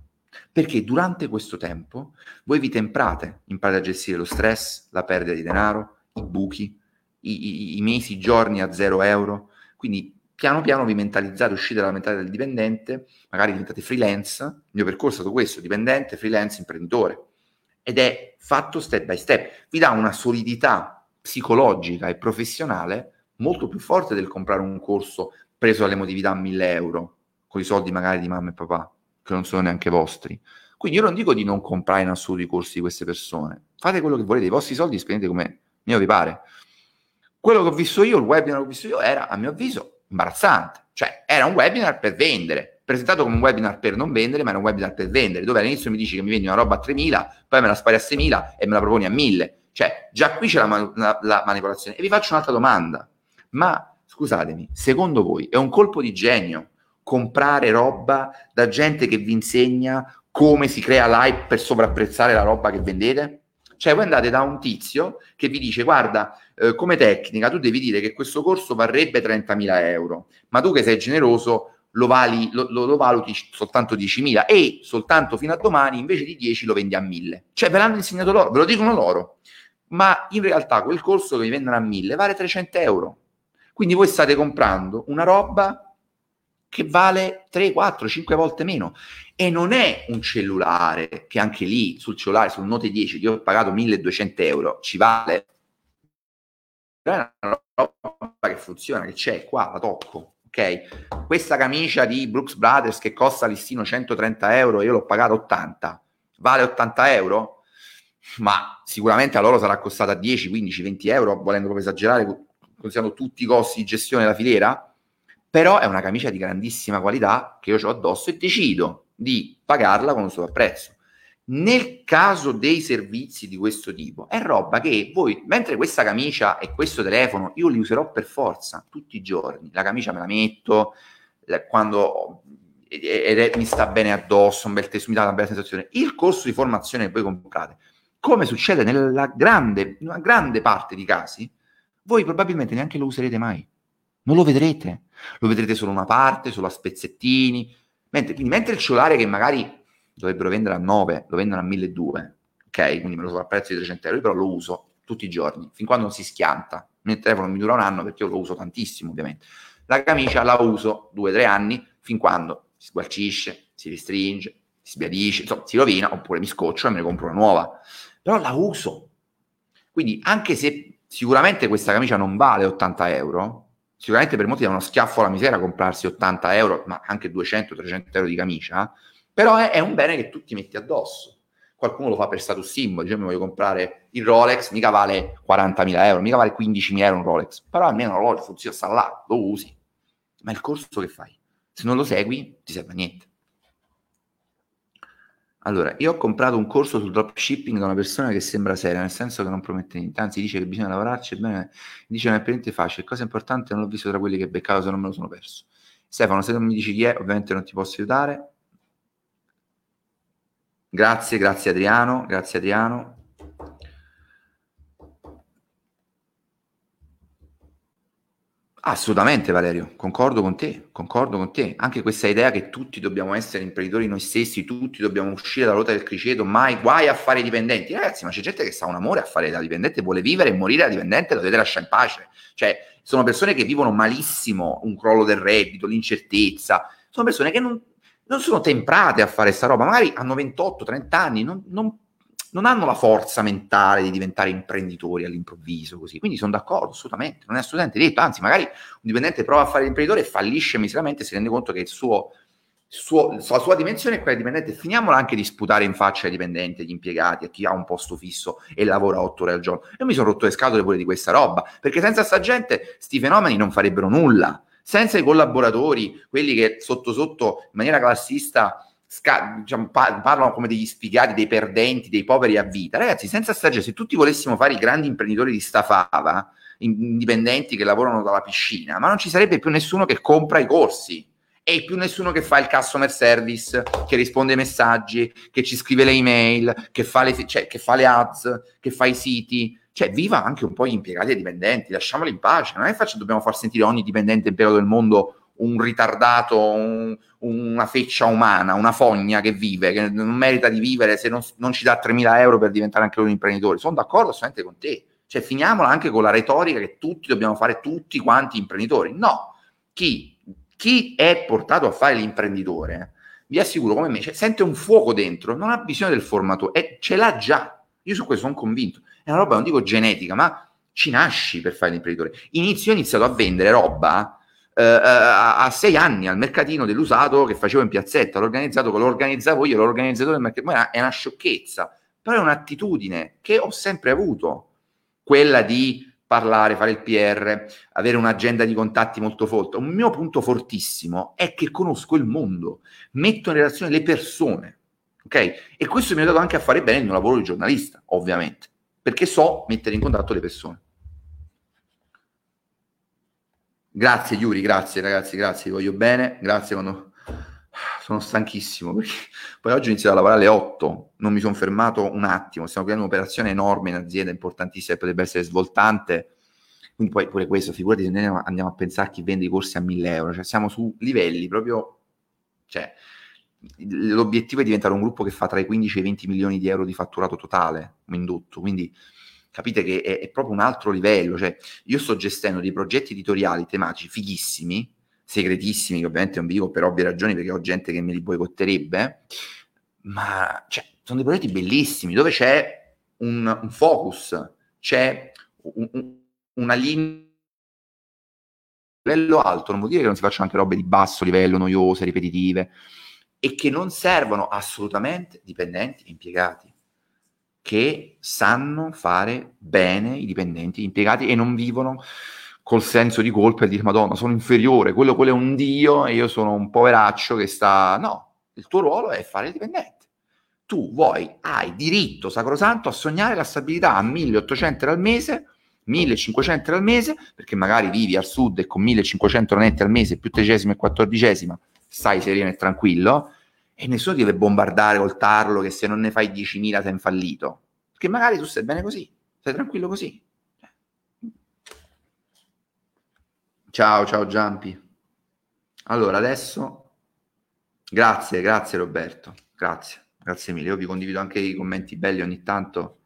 Perché durante questo tempo voi vi temprate, imparate a gestire lo stress, la perdita di denaro, i buchi, i, i, i mesi, i giorni a zero euro. Quindi piano piano vi mentalizzate, uscite dalla mentalità del dipendente, magari diventate freelance. Il mio percorso è stato questo, dipendente, freelance, imprenditore. Ed è fatto step by step. Vi dà una solidità psicologica e professionale molto più forte del comprare un corso preso all'emotività a 1000 euro, con i soldi magari di mamma e papà che non sono neanche vostri. Quindi io non dico di non comprare in assoluto i corsi di queste persone, fate quello che volete, i vostri soldi spendete come mio vi pare. Quello che ho visto io, il webinar che ho visto io, era a mio avviso imbarazzante, cioè era un webinar per vendere, presentato come un webinar per non vendere, ma era un webinar per vendere, dove all'inizio mi dici che mi vendi una roba a 3.000, poi me la spari a 6.000 e me la proponi a 1.000. Cioè, già qui c'è la, la, la manipolazione. E vi faccio un'altra domanda. Ma, scusatemi, secondo voi è un colpo di genio comprare roba da gente che vi insegna come si crea l'hype per sovrapprezzare la roba che vendete? Cioè voi andate da un tizio che vi dice guarda, eh, come tecnica tu devi dire che questo corso varrebbe 30.000 euro, ma tu che sei generoso lo, vali, lo, lo, lo valuti soltanto 10.000 e soltanto fino a domani invece di 10 lo vendi a 1.000. Cioè ve l'hanno insegnato loro, ve lo dicono loro. Ma in realtà quel corso che vi vendono a 1.000 vale 300 euro. Quindi voi state comprando una roba che vale 3, 4, 5 volte meno. E non è un cellulare che anche lì sul cellulare, sul Note 10, che ho pagato 1200 euro, ci vale. È una roba che funziona, che c'è qua, la tocco. Ok, questa camicia di Brooks Brothers che costa listino 130 euro, io l'ho pagata 80, vale 80 euro? Ma sicuramente a loro sarà costata 10, 15, 20 euro, volendo proprio esagerare, considerando tutti i costi di gestione della filiera però è una camicia di grandissima qualità che io ho addosso e decido di pagarla con un sovrapprezzo. Nel caso dei servizi di questo tipo, è roba che voi, mentre questa camicia e questo telefono, io li userò per forza tutti i giorni. La camicia me la metto quando ed è, mi sta bene addosso, un bel tessuto, una bella sensazione. Il corso di formazione che voi comprate, come succede nella grande, una grande parte di casi, voi probabilmente neanche lo userete mai. Non lo vedrete, lo vedrete solo una parte, solo a spezzettini. Mentre, quindi, mentre il cellulare che magari dovrebbero vendere a 9, lo vendono a 1200, ok? Quindi me lo so a prezzo di 300 euro, però lo uso tutti i giorni, fin quando non si schianta. Il mio telefono mi dura un anno perché io lo uso tantissimo, ovviamente. La camicia la uso 2-3 anni, fin quando si sgualcisce, si restringe, si sbiadisce, insomma, si rovina, oppure mi scoccio e me ne compro una nuova. Però la uso. Quindi, anche se sicuramente questa camicia non vale 80 euro, sicuramente per molti è uno schiaffo alla misera comprarsi 80 euro, ma anche 200-300 euro di camicia, però è, è, un bene che tu ti metti addosso. Qualcuno lo fa per status symbol, dice mi voglio comprare il Rolex, mica vale 40.000 euro, mica vale 15.000 euro un Rolex, però almeno lo funziona, sta là, lo usi. Ma il corso che fai? Se non lo segui, ti serve a niente. Allora, io ho comprato un corso sul dropshipping da una persona che sembra seria, nel senso che non promette niente, anzi dice che bisogna lavorarci bene, dice che non è per niente facile, cosa importante non l'ho visto tra quelli che beccavo se non me lo sono perso. Stefano, se non mi dici chi è, ovviamente non ti posso aiutare. Grazie, grazie Adriano, grazie Adriano. Assolutamente Valerio, concordo con te, concordo con te. Anche questa idea che tutti dobbiamo essere imprenditori noi stessi, tutti dobbiamo uscire dalla ruota del criceto, mai guai a fare dipendenti. Ragazzi, ma c'è gente che sa un amore a fare da dipendente, vuole vivere e morire da dipendente, lo dovete lasciare in pace. Cioè, sono persone che vivono malissimo un crollo del reddito, l'incertezza. Sono persone che non, non sono temprate a fare sta roba, magari hanno 28, 30 anni, non, non non hanno la forza mentale di diventare imprenditori all'improvviso, così. Quindi sono d'accordo, assolutamente, non è assolutamente detto, anzi, magari un dipendente prova a fare l'imprenditore e fallisce miseramente, si rende conto che il suo, suo, la sua dimensione è quella dipendente. Finiamola anche di sputare in faccia ai dipendenti, agli impiegati, a chi ha un posto fisso e lavora otto ore al giorno. Io mi sono rotto le scatole pure di questa roba, perché senza sta gente sti fenomeni non farebbero nulla. Senza i collaboratori, quelli che sotto sotto in maniera classista sca- diciamo, pa- parlano come degli sfigati, dei perdenti, dei poveri a vita. Ragazzi, senza sta se tutti volessimo fare i grandi imprenditori di sta fava, indipendenti che lavorano dalla piscina, ma non ci sarebbe più nessuno che compra i corsi e più nessuno che fa il customer service, che risponde ai messaggi, che ci scrive le email, che fa le, cioè, che fa le ads, che fa i siti. Cioè, viva anche un po' gli impiegati e dipendenti, lasciamoli in pace. Non è facile, dobbiamo far sentire ogni dipendente impiegato del mondo un ritardato, un, una feccia umana, una fogna che vive, che non merita di vivere se non, non ci dà 3.000 euro per diventare anche un imprenditore. Sono d'accordo assolutamente con te. Cioè, finiamola anche con la retorica che tutti dobbiamo fare tutti quanti imprenditori. No, chi, chi è portato a fare l'imprenditore, vi assicuro come me, cioè, sente un fuoco dentro, non ha bisogno del formatore, e ce l'ha già. Io su questo sono convinto. È una roba, non dico genetica, ma ci nasci per fare l'imprenditore. Inizio, ho iniziato a vendere roba eh, eh, a, a, sei anni al mercatino dell'usato che facevo in piazzetta, l'ho organizzato, lo organizzavo io, l'organizzatore del mercatino, è una sciocchezza, però è un'attitudine che ho sempre avuto, quella di parlare, fare il PR, avere un'agenda di contatti molto forte. Un mio punto fortissimo è che conosco il mondo, metto in relazione le persone, ok? E questo mi ha dato anche a fare bene il mio lavoro di giornalista, ovviamente, perché so mettere in contatto le persone. Grazie Yuri, grazie ragazzi, grazie, vi voglio bene, grazie quando sono stanchissimo perché poi oggi ho iniziato a lavorare alle 8, non mi sono fermato un attimo, stiamo creando un'operazione enorme in azienda, importantissima, potrebbe essere svoltante, quindi poi pure questo, figurati se noi andiamo a pensare a chi vende i corsi a 1000 euro, cioè siamo su livelli proprio, cioè l'obiettivo è diventare un gruppo che fa tra i 15 e i 20 milioni di euro di fatturato totale, come indotto, quindi capite che è, è, proprio un altro livello. Cioè, io sto gestendo dei progetti editoriali tematici fighissimi, segretissimi, che ovviamente non vi dico per ovvie ragioni perché ho gente che me li boicotterebbe, ma cioè, sono dei progetti bellissimi dove c'è un, un focus, c'è un, un, una linea livello alto, non vuol dire che non si facciano anche robe di basso livello, noiose, ripetitive, e che non servono assolutamente dipendenti e impiegati che sanno fare bene i dipendenti, gli impiegati e non vivono col senso di colpa e dire Madonna, sono inferiore, quello, quello è un dio e io sono un poveraccio che sta... No, il tuo ruolo è fare il dipendente. Tu vuoi, hai diritto sacrosanto a sognare la stabilità a 1800 euro al mese, 1500 euro al mese, perché magari vivi al sud e con 1500 netti al mese, più tredicesima e quattordicesima, stai sereno e tranquillo, e nessuno ti deve bombardare col tarlo che se non ne fai 10.000 sei fallito. Perché magari tu stai bene così, stai tranquillo così. Ciao, ciao Giampi. Allora, adesso, grazie, grazie Roberto, grazie, grazie mille. Io vi condivido anche i commenti belli ogni tanto.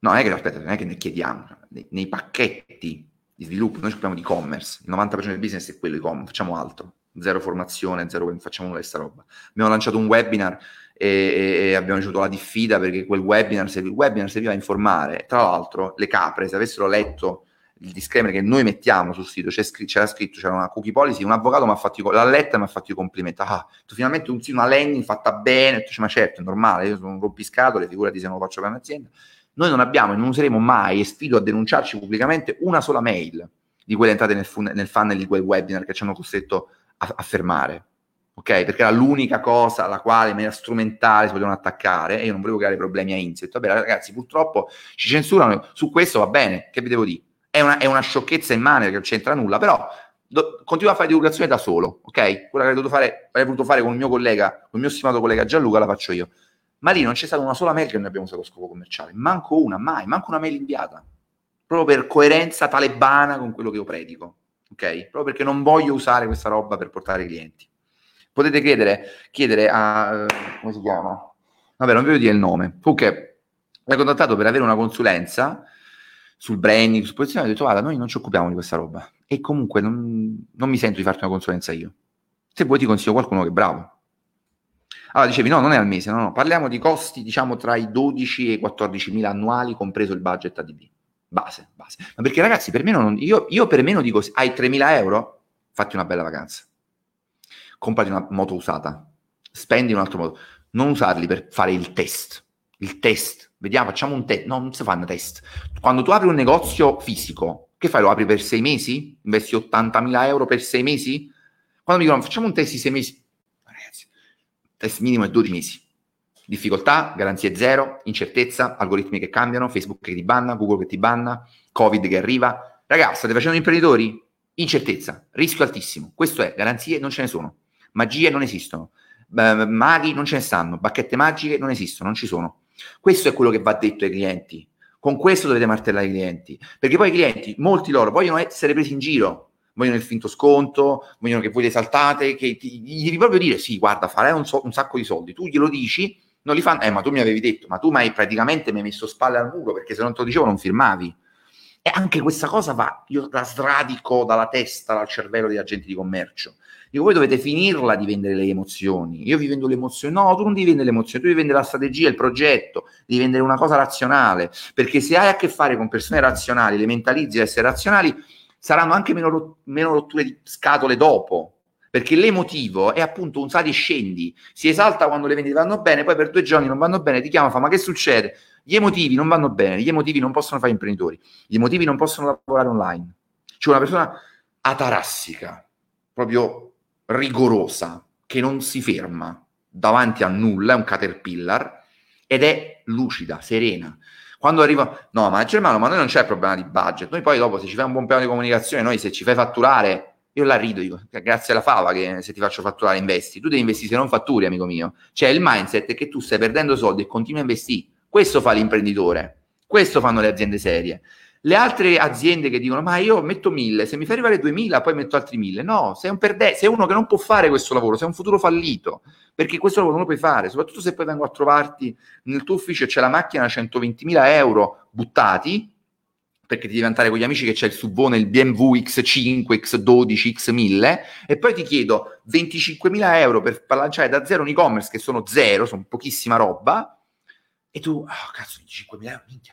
No, è che, aspetta, non è che ne chiediamo, nei, nei pacchetti di sviluppo, noi ci occupiamo di e-commerce, il 90% del business è quello e-commerce, facciamo altro, zero formazione, zero, facciamo nulla di sta roba. Abbiamo lanciato un webinar e, e, abbiamo ricevuto la diffida perché quel webinar, il webinar serviva a informare, tra l'altro le capre, se avessero letto il disclaimer che noi mettiamo sul sito, c'era scritto, c'era una cookie policy, un avvocato mi ha fatto, i, l'ha letta e mi ha fatto i complimenti, ah, tu finalmente un, una landing fatta bene, tu, ma certo, è normale, io sono un rompiscatole, figurati se non lo faccio per un'azienda, noi non abbiamo e non useremo mai, e sfido a denunciarci pubblicamente, una sola mail di quelle entrate nel, fun- nel funnel di quel webinar che ci hanno costretto a, a fermare. Ok? Perché era l'unica cosa alla quale in maniera strumentale si potevano attaccare e io non volevo creare problemi a Inzi. vabbè ragazzi, purtroppo ci censurano, su questo va bene, che vi devo dire? È una, è una sciocchezza immane che non c'entra nulla, però do, continuo a fare divulgazione da solo, ok? Quella che avrei dovuto fare, avrei voluto fare con il mio collega, con il mio stimato collega Gianluca, la faccio io ma lì non c'è stata una sola mail che noi abbiamo usato a scopo commerciale, manco una, mai, manco una mail inviata, proprio per coerenza talebana con quello che io predico, ok? Proprio perché non voglio usare questa roba per portare i clienti. Potete chiedere, chiedere a, come si chiama? Vabbè, non vi voglio dire il nome, comunque mi ha contattato per avere una consulenza sul branding, su posizione, ho detto guarda, noi non ci occupiamo di questa roba e comunque non, non mi sento di farti una consulenza io. Se vuoi ti consiglio qualcuno che è bravo, allora dicevi no, non è al mese, no, no, parliamo di costi diciamo tra i 12 e i 14 mila annuali, compreso il budget ADB. Base, base. Ma perché ragazzi, per me non, io, io per meno dico, hai 3 mila euro, fatti una bella vacanza. Comprati una moto usata, spendi un altro modo. Non usarli per fare il test. Il test. Vediamo, facciamo un test. No, non si fanno test. Quando tu apri un negozio fisico, Che fai? Lo apri per sei mesi? Investi 80.000 euro per sei mesi? Quando mi dicono facciamo un test di sei mesi, test minimo è 12 mesi. Difficoltà, garanzie zero, incertezza, algoritmi che cambiano, Facebook che ti banna, Google che ti banna, Covid che arriva. Ragazzi, state facendo imprenditori? Incertezza, rischio altissimo. Questo è, garanzie non ce ne sono, magie non esistono, maghi non ce ne stanno, bacchette magiche non esistono, non ci sono. Questo è quello che va detto ai clienti. Con questo dovete martellare i clienti, perché poi i clienti, molti loro, vogliono essere presi in giro, vogliono il finto sconto, vogliono che voi le saltate, che ti, gli devi proprio dire sì, guarda, farai un, so, un, sacco di soldi, tu glielo dici, non li fanno, eh ma tu mi avevi detto, ma tu mi hai praticamente mi hai messo spalle al muro perché se non te lo dicevo non firmavi. E anche questa cosa va, io la sradico dalla testa, dal cervello degli agenti di commercio. Dico, voi dovete finirla di vendere le emozioni. Io vi vendo le emozioni. No, tu non devi vendere le emozioni, tu devi vendere la strategia, il progetto, devi vendere una cosa razionale. Perché se hai a che fare con persone razionali, le mentalizzi a essere razionali, saranno anche meno, meno rotture di scatole dopo. Perché l'emotivo è appunto un sali e scendi. Si esalta quando le vendite vanno bene, poi per due giorni non vanno bene, ti chiama, fa ma che succede? Gli emotivi non vanno bene, gli emotivi non possono fare imprenditori, gli emotivi non possono lavorare online. C'è una persona atarassica, proprio rigorosa, che non si ferma davanti a nulla, è un caterpillar, ed è lucida, serena. Quando arriva, no, ma Germano, ma noi non c'è problema di budget. Noi poi dopo, se ci fai un buon piano di comunicazione, noi se ci fai fatturare, io la rido, dico, grazie alla fava che se ti faccio fatturare investi. Tu devi investire se non fatturi, amico mio. Cioè il mindset è che tu stai perdendo soldi e continui a investire. Questo fa l'imprenditore. Questo fanno le aziende serie. Le altre aziende che dicono, ma io metto 1000, se mi fai arrivare 2000 poi metto altri 1000. No, sei un perdente, sei uno che non può fare questo lavoro, sei un futuro fallito, perché questo lavoro non lo puoi fare, soprattutto se poi vengo a trovarti nel tuo ufficio e c'è la macchina a 120.000 euro buttati, perché ti devi andare con gli amici che c'è il subone, il BMW X5, X12, X1000, e poi ti chiedo 25.000 euro per lanciare da zero un e-commerce, che sono zero, sono pochissima roba, e tu, oh cazzo, 25.000 euro, minchia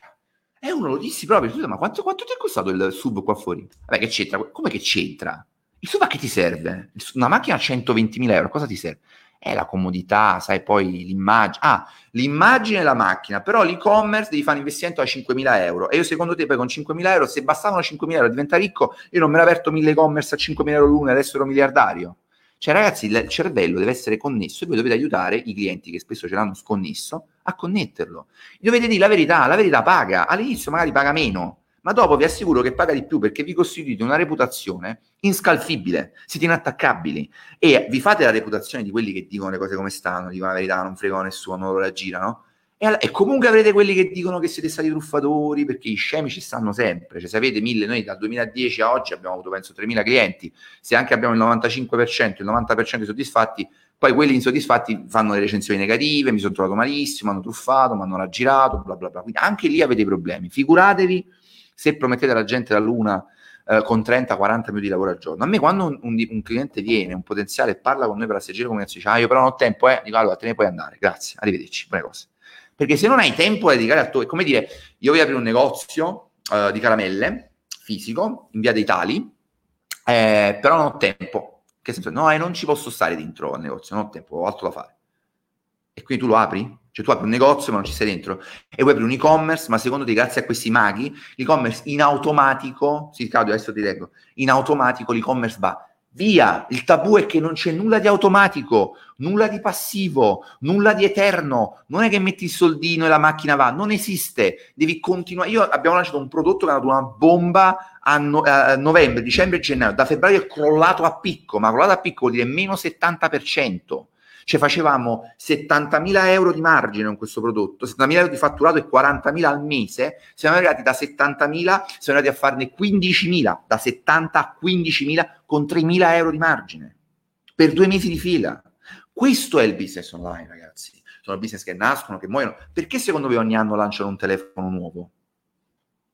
e uno lo dissi proprio, scusa, ma quanto, quanto ti è costato il sub qua fuori? Vabbè, che c'entra? Come che c'entra? Il sub a che ti serve? Una macchina a 120.000 euro, cosa ti serve? È la comodità, sai, poi l'immagine. Ah, l'immagine e la macchina, però l'e-commerce devi fare un investimento a 5.000 euro. E io secondo te poi con 5.000 euro, se bastavano 5.000 euro a diventare ricco, io non me l'ho aperto 1.000 e-commerce a 5.000 euro l'uno e adesso ero miliardario. Cioè, ragazzi, il cervello deve essere connesso e voi dovete aiutare i clienti che spesso ce l'hanno sconnesso a connetterlo. Dovete dire la verità, la verità paga. All'inizio magari paga meno, ma dopo vi assicuro che paga di più perché vi costituite una reputazione inscalfibile, siete inattaccabili e vi fate la reputazione di quelli che dicono le cose come stanno, dicono la verità, non fregano nessuno, non lo raggirano e, e, comunque avrete quelli che dicono che siete stati truffatori perché i scemi ci stanno sempre. Cioè, se avete mille, noi dal 2010 a oggi abbiamo avuto penso 3.000 clienti. Se anche abbiamo il 95%, il 90% soddisfatti, poi quelli insoddisfatti fanno le recensioni negative, mi sono trovato malissimo, hanno truffato, mi hanno raggirato, bla bla bla. Quindi anche lì avete problemi. Figuratevi se promettete alla gente la luna eh, con 30-40 minuti di lavoro al giorno. A me quando un, un, cliente viene, un potenziale, parla con noi per la stagione comunicazione, dice, ah io però non ho tempo, eh, dico allora te ne puoi andare, grazie, arrivederci, buone cose. Perché se non hai tempo da dedicare a tuo, è come dire, io voglio aprire un negozio uh, di caramelle fisico in via dei Tali, eh, però non ho tempo. Che senso? No, eh, non ci posso stare dentro al negozio, non ho tempo, ho altro da fare. E quindi tu lo apri? Cioè tu apri un negozio ma non ci sei dentro e vuoi aprire un e-commerce, ma secondo te grazie a questi maghi l'e-commerce in automatico, sì Claudio adesso ti leggo, in automatico l'e-commerce va Via, il tabù è che non c'è nulla di automatico, nulla di passivo, nulla di eterno. Non è che metti il soldino e la macchina va, non esiste. Devi continuare. Io abbiamo lanciato un prodotto che ha dato una bomba a, no- a novembre, dicembre e gennaio. Da febbraio è crollato a picco, ma crollato a picco vuol dire meno 70%. Cioè facevamo 70.000 euro di margine con questo prodotto, 70.000 euro di fatturato e 40.000 al mese, siamo arrivati da 70.000, siamo arrivati a farne 15.000, da 70 a 15.000 con 3.000 euro di margine, per due mesi di fila. Questo è il business online, ragazzi. Sono business che nascono, che muoiono. Perché secondo voi ogni anno lanciano un telefono nuovo?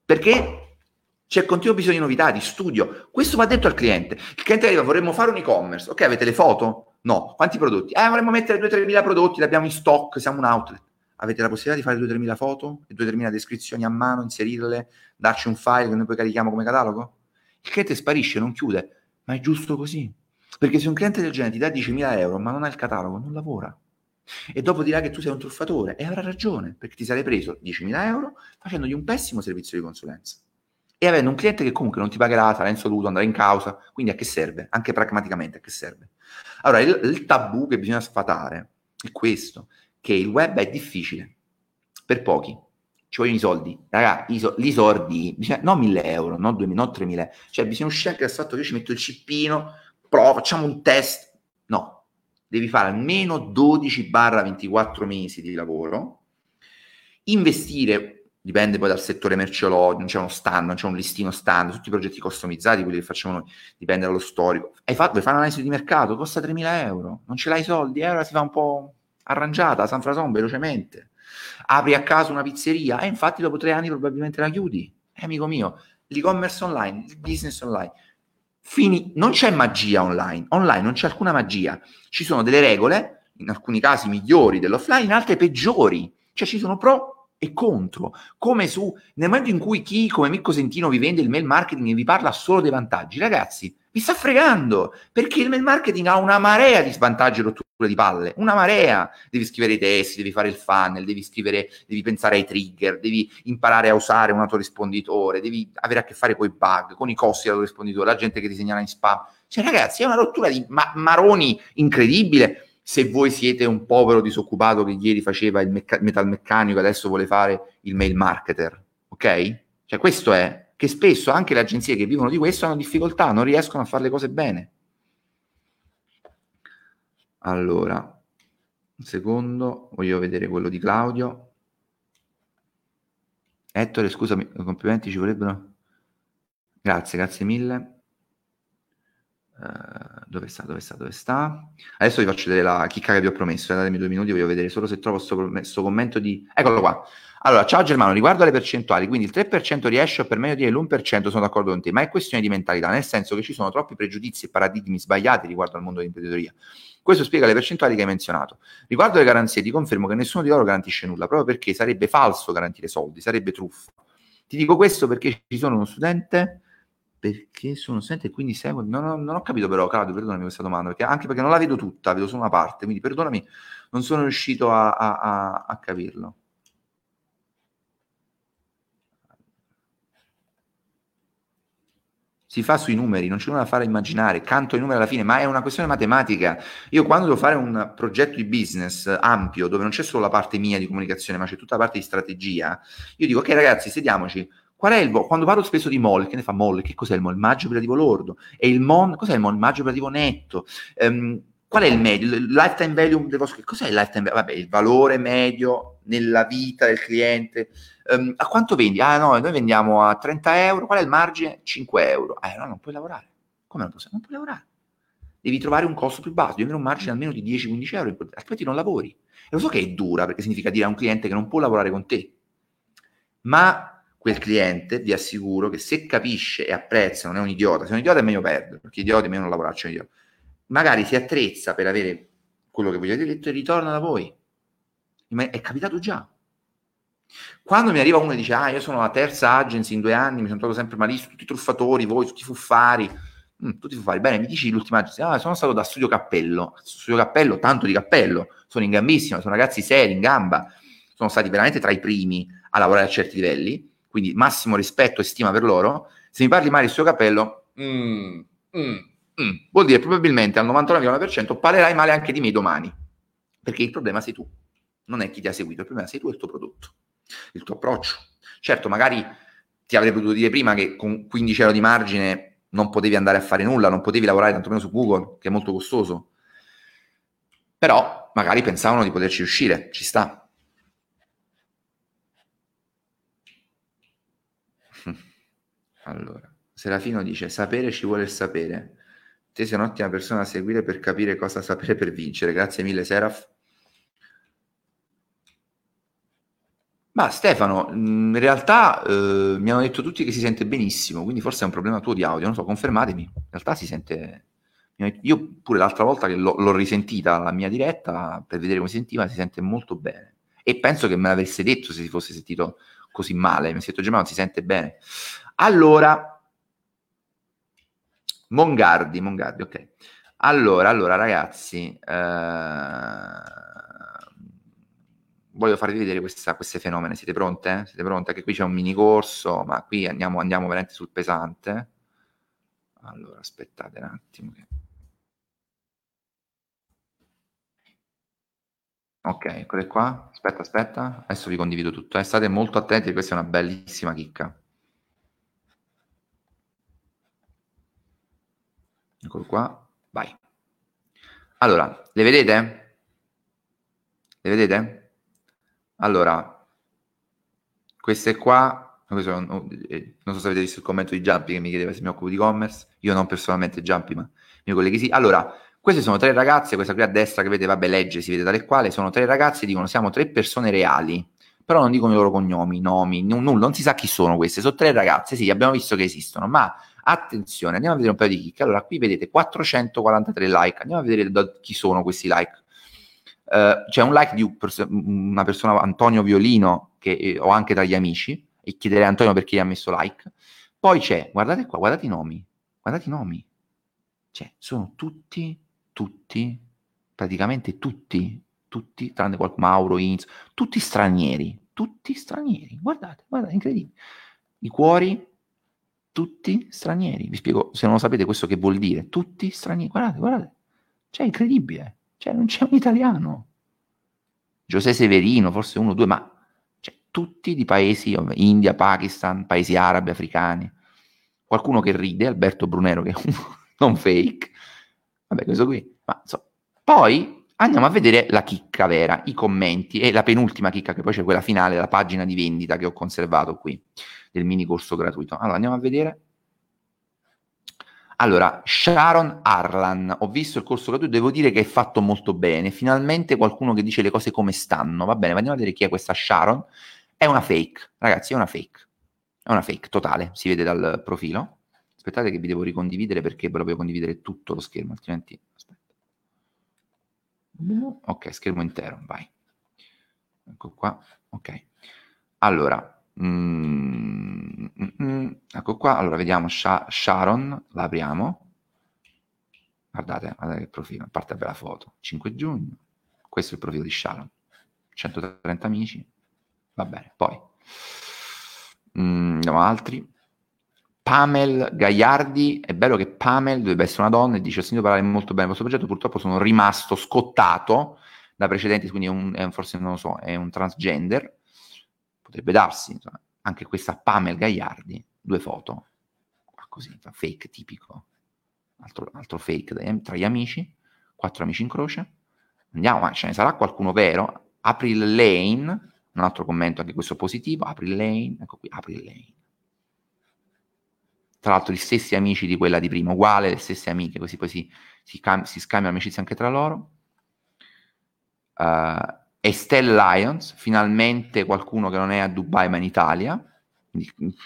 Perché c'è continuo bisogno di novità, di studio. Questo va detto al cliente. Il cliente arriva, vorremmo fare un e-commerce. Ok, avete le foto? No. Quanti prodotti? Eh, vorremmo mettere 2-3 mila prodotti, li abbiamo in stock, siamo un outlet. Avete la possibilità di fare 2-3 mila foto e 2-3 mila descrizioni a mano, inserirle, darci un file che noi poi carichiamo come catalogo? Il cliente sparisce, non chiude, ma è giusto così. Perché se un cliente del genere ti dà 10.000 euro ma non ha il catalogo, non lavora. E dopo dirà che tu sei un truffatore e avrà ragione, perché ti sarei preso 10.000 euro facendogli un pessimo servizio di consulenza. e avendo un cliente che comunque non ti pagherà, sarà insoluto, andrà in causa, quindi a che serve? Anche pragmaticamente a che serve? Allora, il, il tabù che bisogna sfatare è questo, che il web è difficile per pochi, ci vogliono i soldi, raga, i, so, i soldi, non 1000 euro, non 2000, non 3000, cioè bisogna uscire anche dal fatto che io ci metto il cippino, provo, facciamo un test, no, devi fare almeno 12-24 mesi di lavoro, investire dipende poi dal settore merceologico, non c'è uno stand, non c'è un listino stand, tutti i progetti customizzati, quelli che facciamo noi, dipende dallo storico. Hai fatto, vuoi fare un'analisi di mercato? Costa 3.000 euro, non ce l'hai i soldi, e allora si fa un po' arrangiata, San Frason, velocemente. Apri a caso una pizzeria e infatti dopo tre anni probabilmente la chiudi. Eh, amico mio, l'e-commerce online, il business online. Fini, non c'è magia online, online non c'è alcuna magia, ci sono delle regole, in alcuni casi migliori dell'offline, in altri peggiori, cioè ci sono pro e contro, come su nel momento in cui chi come Mirko Sentino vi vende il mail marketing e vi parla solo dei vantaggi, ragazzi, vi sta fregando perché il mail marketing ha una marea di svantaggi e rotture di palle, una marea. Devi scrivere i testi, devi fare il funnel, devi scrivere, devi pensare ai trigger, devi imparare a usare un autorisponditore, devi avere a che fare con i bug, con i costi dell'autorisponditore, la gente che ti segnala in spam. Cioè, ragazzi, è una rottura di ma- maroni incredibile se voi siete un povero disoccupato che ieri faceva il mecca- metalmeccanico e adesso vuole fare il mail marketer, ok? Cioè questo è che spesso anche le agenzie che vivono di questo hanno difficoltà, non riescono a fare le cose bene. Allora, un secondo, voglio vedere quello di Claudio. Ettore, scusami, complimenti ci vorrebbero. Grazie, grazie mille. Uh, dove sta? Dove sta? Dove sta? Adesso vi faccio vedere la chicca che vi ho promesso. Eh, datemi due minuti, voglio vedere solo se trovo questo commento di. Eccolo qua. Allora, ciao Germano, riguardo alle percentuali, quindi il 3% riesce o per meglio dire l'1% sono d'accordo con te, ma è questione di mentalità, nel senso che ci sono troppi pregiudizi e paradigmi sbagliati riguardo al mondo dell'imprenditoria. Questo spiega le percentuali che hai menzionato. Riguardo alle garanzie, ti confermo che nessuno di loro garantisce nulla, proprio perché sarebbe falso garantire soldi, sarebbe truffa. Ti dico questo perché ci sono uno studente perché sono studente e quindi seguo. Non ho, non ho capito però, Claudio, perdonami questa domanda, perché, anche perché non la vedo tutta, vedo solo una parte, quindi perdonami, non sono riuscito a, a, a, a capirlo. si fa sui numeri, non c'è nulla da fare immaginare, canto i numeri alla fine, ma è una questione matematica. Io quando devo fare un progetto di business ampio, dove non c'è solo la parte mia di comunicazione, ma c'è tutta la parte di strategia, io dico, ok ragazzi, sediamoci, qual è il, quando parlo spesso di MOL, che ne fa MOL? Che cos'è il MOL? Il maggio operativo lordo. E il MON, cos'è il MON? Il maggio operativo netto. Um, qual è il medio? Il lifetime value del vostro... Cos'è il lifetime value? Vabbè, il valore medio nella vita del cliente. Um, a quanto vendi? Ah no, noi vendiamo a 30 euro, qual è il margine? 5 euro. Eh no, non puoi lavorare. Come non puoi? Non puoi lavorare. Devi trovare un costo più basso, devi avere un margine almeno di 10-15 euro, altrimenti non lavori. E lo so che è dura, perché significa dire a un cliente che non può lavorare con te. Ma quel cliente, vi assicuro, che se capisce e apprezza, non è un idiota, se è un idiota è meglio perdere, perché idioti meglio non lavorarci, un idiota. Magari si attrezza per avere quello che avete detto e ritorna da voi. È capitato già. Quando mi arriva uno e dice, ah, io sono la terza agency in due anni, mi sono trovato sempre malissimo, tutti truffatori, voi, tutti fuffari, mm, tutti fuffari, bene, mi dici l'ultima agency, ah, sono stato da Studio Cappello, Studio Cappello, tanto di cappello, sono in gambissima, sono ragazzi seri, in gamba, sono stati veramente tra i primi a lavorare a certi livelli, quindi massimo rispetto e stima per loro, se mi parli male di Studio Cappello, mm, mm, mm, vuol dire probabilmente al 99,9% parlerai male anche di me domani, perché il problema sei tu, non è chi ti ha seguito, il problema sei tu e il tuo prodotto il tuo approccio. Certo, magari ti avrei potuto dire prima che con 15 euro di margine non potevi andare a fare nulla, non potevi lavorare tantomeno su Google, che è molto costoso. Però magari pensavano di poterci uscire, ci sta. Allora, Serafino dice, sapere ci vuole il sapere. Te sei un'ottima persona da seguire per capire cosa sapere per vincere. Grazie mille, Seraf. Ma Stefano, in realtà eh, mi hanno detto tutti che si sente benissimo, quindi forse è un problema tuo di audio, non so, confermatemi. In realtà si sente... Io pure l'altra volta che l'ho, l'ho risentita la mia diretta per vedere come si sentiva, si sente molto bene. E penso che me l'avesse detto se si fosse sentito così male. Mi ha detto Gemma, si sente bene. Allora, Mongardi, Mongardi, ok. Allora, allora ragazzi, eh voglio farvi vedere questa, queste fenomene. Siete pronte? Siete pronte? Che qui c'è un mini corso, ma qui andiamo, andiamo veramente sul pesante. Allora, aspettate un attimo. Ok, eccole qua. Aspetta, aspetta. Adesso vi condivido tutto. Eh. State molto attenti, questa è una bellissima chicca. Eccolo qua. Vai. Allora, le vedete? Le vedete? Allora, queste qua, non so se avete visto il commento di Jumpy che mi chiedeva se mi occupo di e-commerce, io non personalmente Jumpy, ma i miei colleghi sì. Allora, queste sono tre ragazze, questa qui a destra che vedete, vabbè, legge, si vede tale quale, sono tre ragazze, dicono siamo tre persone reali, però non dicono i loro cognomi, nomi, n- nulla, non si sa chi sono queste, sono tre ragazze, sì, abbiamo visto che esistono, ma attenzione, andiamo a vedere un paio di chicche. Allora, qui vedete 443 like, andiamo a vedere da chi sono questi like. Uh, c'è un like di una persona, Antonio Violino, che eh, ho anche tra gli amici, e chiederei a Antonio perché gli ha messo like. Poi c'è, guardate qua, guardate i nomi, guardate i nomi. Cioè, sono tutti, tutti, praticamente tutti, tutti, tranne qualcuno, Mauro, Inz, tutti stranieri, tutti stranieri. Guardate, guardate, incredibile. I cuori, tutti stranieri. Vi spiego, se non lo sapete, questo che vuol dire. Tutti stranieri. Guardate, guardate. Cioè, è incredibile. Cioè, non c'è un italiano. Giuseppe Severino, forse uno o due, ma cioè, tutti di paesi, India, Pakistan, paesi arabi, africani. Qualcuno che ride, Alberto Brunero, che è un non fake. Vabbè, questo qui. Ma, insomma. Poi andiamo a vedere la chicca vera, i commenti e la penultima chicca, che poi c'è quella finale, la pagina di vendita che ho conservato qui del mini corso gratuito. Allora, andiamo a vedere. Allora, Sharon Arlan, ho visto il corso gratuito, devo dire che è fatto molto bene. Finalmente qualcuno che dice le cose come stanno. Va bene, andiamo a vedere chi è questa Sharon. È una fake, ragazzi, è una fake. È una fake totale, si vede dal profilo. Aspettate che vi devo ricondividere perché ve condividere tutto lo schermo, altrimenti... Aspetta. Ok, schermo intero, vai. Ecco qua, ok. Allora, Mm, mm, mm, ecco qua, allora vediamo Sha- Sharon, la apriamo. Guardate, guardate che profilo, a parte la foto. 5 giugno, questo è il profilo di Sharon. 130 amici, va bene. Poi, mm, andiamo altri. Pamel Gagliardi, è bello che Pamel dovrebbe essere una donna e dice ho sentito parlare molto bene del vostro progetto, purtroppo sono rimasto scottato da precedenti, quindi è un, è un, forse non lo so, è un transgender. Potrebbe darsi, insomma, anche questa Pamel Gagliardi, due foto, così, fake tipico, altro, altro fake tra gli amici, quattro amici in croce, andiamo, ce ne sarà qualcuno vero, April Lane, un altro commento anche questo positivo, April Lane, ecco qui, April Lane. Tra l'altro gli stessi amici di quella di prima, uguale, le stesse amiche, così poi si, si, cam- si scambiano amicizia anche tra loro. Uh, Estelle Lions, finalmente qualcuno che non è a Dubai ma in Italia,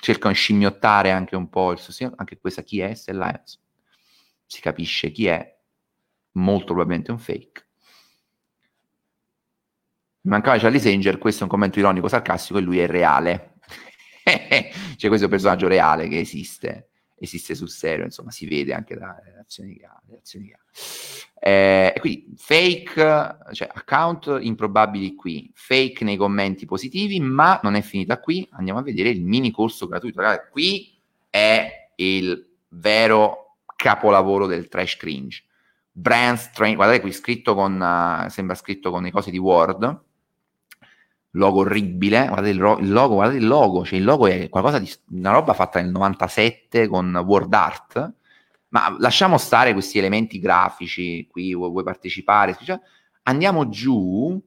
cercano di scimmiottare anche un po' il sostegno, anche questa chi è Estelle Lions, si capisce chi è, molto probabilmente un fake. Mancava Charlie Sanger, questo è un commento ironico sarcastico e lui è reale. C'è questo personaggio reale che esiste, esiste sul serio, insomma si vede anche dalle ha. Reazioni che ha. Eh, quindi fake, cioè account improbabili qui, fake nei commenti positivi, ma non è finita qui. Andiamo a vedere il mini corso gratuito. Ragazzi, qui è il vero capolavoro del trash cringe. Brand Strain, guardate qui scritto con, uh, sembra scritto con le cose di Word, logo orribile, guardate il, ro- il, logo, guardate il logo, cioè il logo è qualcosa di, una roba fatta nel 97 con Word Art, ma lasciamo stare questi elementi grafici, qui vuoi, vuoi partecipare, cioè, andiamo giù,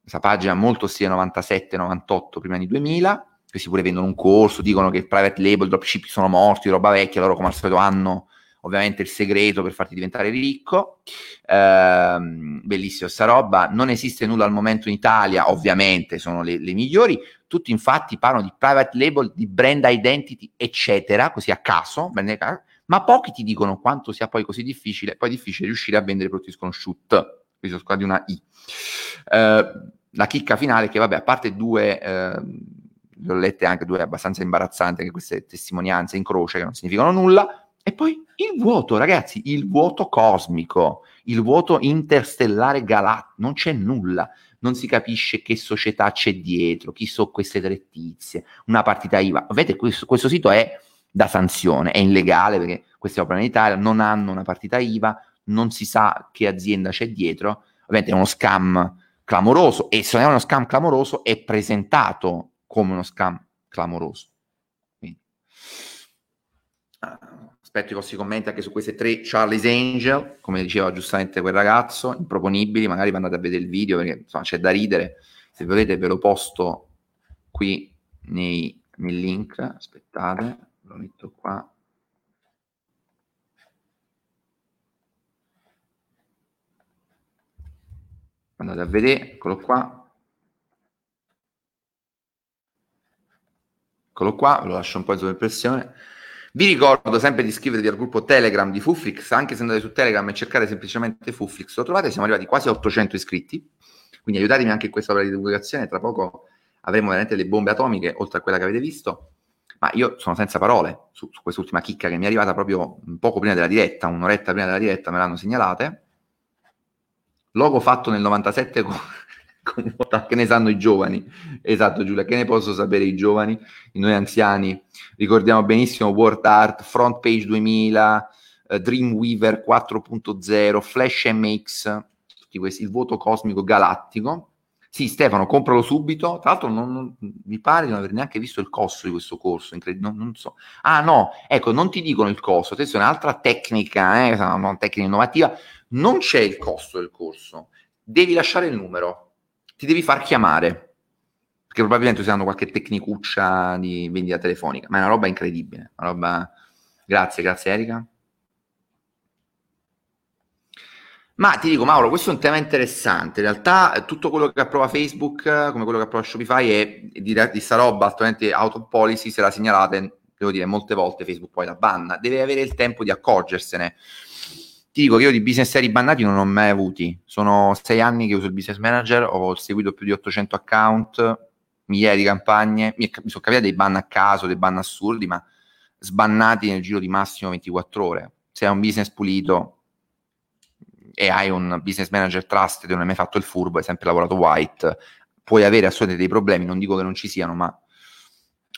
questa pagina molto stile 97-98, prima di 2000, questi pure vendono un corso, dicono che il private label, dropship sono morti, roba vecchia, loro come al solito hanno ovviamente il segreto per farti diventare ricco. Eh, bellissima sta roba. Non esiste nulla al momento in Italia, ovviamente sono le, le, migliori. Tutti infatti parlano di private label, di brand identity, eccetera, così a caso, ma pochi ti dicono quanto sia poi così difficile, poi difficile riuscire a vendere prodotti sconosciuti. Qui sono qua di una I. Eh, la chicca finale che, vabbè, a parte due... Eh, le ho lette anche due abbastanza imbarazzanti, anche queste testimonianze in croce che non significano nulla, e poi il vuoto, ragazzi, il vuoto cosmico, il vuoto interstellare galattico, non c'è nulla. non si capisce che società c'è dietro, chi sono queste tre una partita IVA. Vedete, questo, questo sito è da sanzione, è illegale perché questi operano in Italia, non hanno una partita IVA, non si sa che azienda c'è dietro, ovviamente è uno scam clamoroso e se non è uno scam clamoroso è presentato come uno scam clamoroso. Quindi, aspetto i vostri commenti anche su queste tre Charlie's Angel, come diceva giustamente quel ragazzo, improponibili, magari andate a vedere il video perché insomma, c'è da ridere, se volete ve lo posto qui nei, nel link, aspettate, lo metto qua. andate a vedere, eccolo qua. Eccolo qua, ve lo lascio un po' in sovraimpressione. Vi ricordo sempre di iscrivervi al gruppo Telegram di Fuflix, anche se andate su Telegram e cercate semplicemente Fuflix, lo trovate, siamo arrivati quasi a 800 iscritti, quindi aiutatemi anche in questa opera di divulgazione, tra poco avremo veramente le bombe atomiche, oltre a quella che avete visto, ma io sono senza parole su, su quest'ultima chicca che mi è arrivata proprio poco prima della diretta, un'oretta prima della diretta me l'hanno segnalate, Logo fatto nel 97 con, con che ne sanno i giovani. Esatto, Giulia, che ne posso sapere i giovani? Noi anziani ricordiamo benissimo Word Art, Front Page 2000, eh, Dreamweaver 4.0, Flash MX, tutti questi, il voto cosmico galattico. Sì, Stefano, compralo subito. Tra l'altro, non, non, mi pare di non aver neanche visto il costo di questo corso. Non, non, so. Ah, no, ecco, non ti dicono il costo. Attenzione, un'altra tecnica, eh, una tecnica innovativa non c'è il costo del corso, devi lasciare il numero, ti devi far chiamare, perché probabilmente usando qualche tecnicuccia di vendita telefonica, ma è una roba incredibile, una roba... Grazie, grazie Erika. Ma ti dico, Mauro, questo è un tema interessante. In realtà, tutto quello che approva Facebook, come quello che approva Shopify, è di, di sta roba attualmente out of policy. Se la segnalate, devo dire, molte volte Facebook poi la banna. Deve avere il tempo di accorgersene. Ti dico che io di business seri bannati non ho mai avuti. Sono sei anni che uso il business manager, ho seguito più di 800 account, migliaia di campagne. Mi, mi sono capitati dei ban a caso, dei ban assurdi, ma sbannati nel giro di massimo 24 ore. Se hai un business pulito e hai un business manager trusted e non hai mai fatto il furbo, hai sempre lavorato white, puoi avere assolutamente dei problemi. Non dico che non ci siano, ma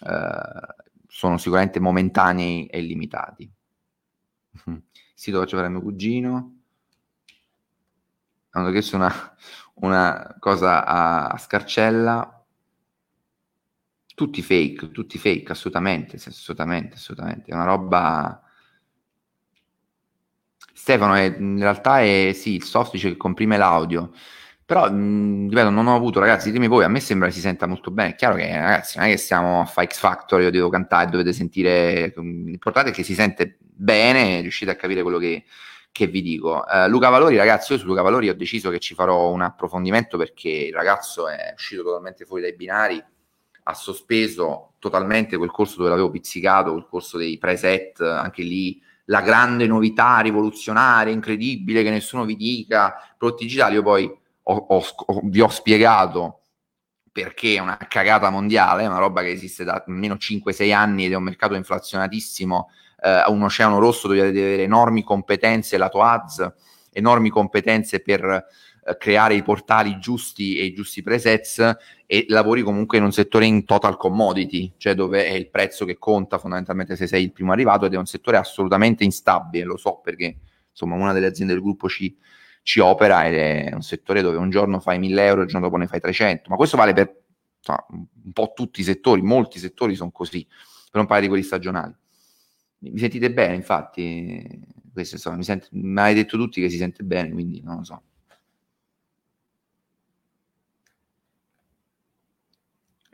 eh, sono sicuramente momentanei e limitati sito faccio fare mio cugino. Hanno chiesto una, una cosa a, a scarcella. Tutti fake, tutti fake, assolutamente, assolutamente, assolutamente. È una roba... Stefano, è, in realtà è sì, il soft dice che comprime l'audio, però mh, ripeto, non ho avuto, ragazzi, ditemi voi, a me sembra che si senta molto bene. È chiaro che, ragazzi, non è che stiamo a fare X Factor, io devo cantare, dovete sentire. L'importante è che si sente bene, riuscite a capire quello che, che vi dico. Uh, Luca Valori, ragazzi, io su Luca Valori ho deciso che ci farò un approfondimento perché il ragazzo è uscito totalmente fuori dai binari, ha sospeso totalmente quel corso dove l'avevo pizzicato, quel corso dei preset, anche lì. La grande novità rivoluzionaria, incredibile, che nessuno vi dica, prodotti digitali, io poi ho, ho, vi ho spiegato perché è una cagata mondiale, una roba che esiste da almeno 5-6 anni ed è un mercato inflazionatissimo eh, un oceano rosso dove deve avere enormi competenze lato ads, enormi competenze per eh, creare i portali giusti e i giusti presets e lavori comunque in un settore in total commodity, cioè dove è il prezzo che conta fondamentalmente se sei il primo arrivato ed è un settore assolutamente instabile, lo so perché insomma una delle aziende del gruppo ci, ci opera ed è un settore dove un giorno fai 1000 euro e il giorno dopo ne fai 300, ma questo vale per insomma, un po' tutti i settori, molti settori sono così, per non parlare di quelli stagionali. Mi sentite bene, infatti, questo insomma, mi, sente, mi avete detto tutti che si sente bene, quindi non lo so.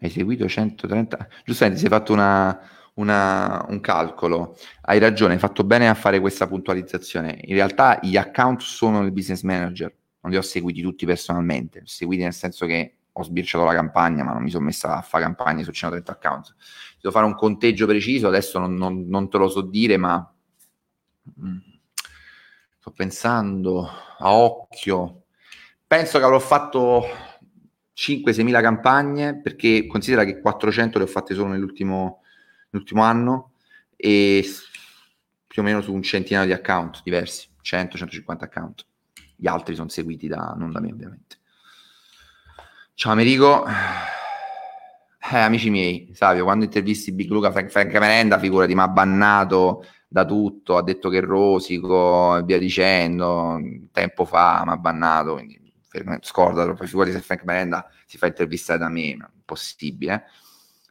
Hai seguito 130... Giustamente, si è fatto una, una, un calcolo. Hai ragione, hai fatto bene a fare questa puntualizzazione. In realtà gli account sono il business manager, non li ho seguiti tutti personalmente, seguiti nel senso che ho sbirciato la campagna, ma non mi sono messa a fare campagne su 130 account devo fare un conteggio preciso, adesso non, non, non te lo so dire, ma mm, sto pensando a occhio. Penso che avrò fatto 5-6 mila campagne, perché considera che 400 le ho fatte solo nell'ultimo, nell'ultimo anno e più o meno su un centinaio di account diversi, 100-150 account. Gli altri sono seguiti da, non da me ovviamente. Ciao Americo. Eh, amici miei, Savio, quando intervisti Big Luca Frank, Frank Merenda, figurati, mi ha bannato da tutto, ha detto che rosico e via dicendo, tempo fa mi ha bannato, quindi scordatelo, poi figurati se Frank Merenda si fa intervistare da me, impossibile.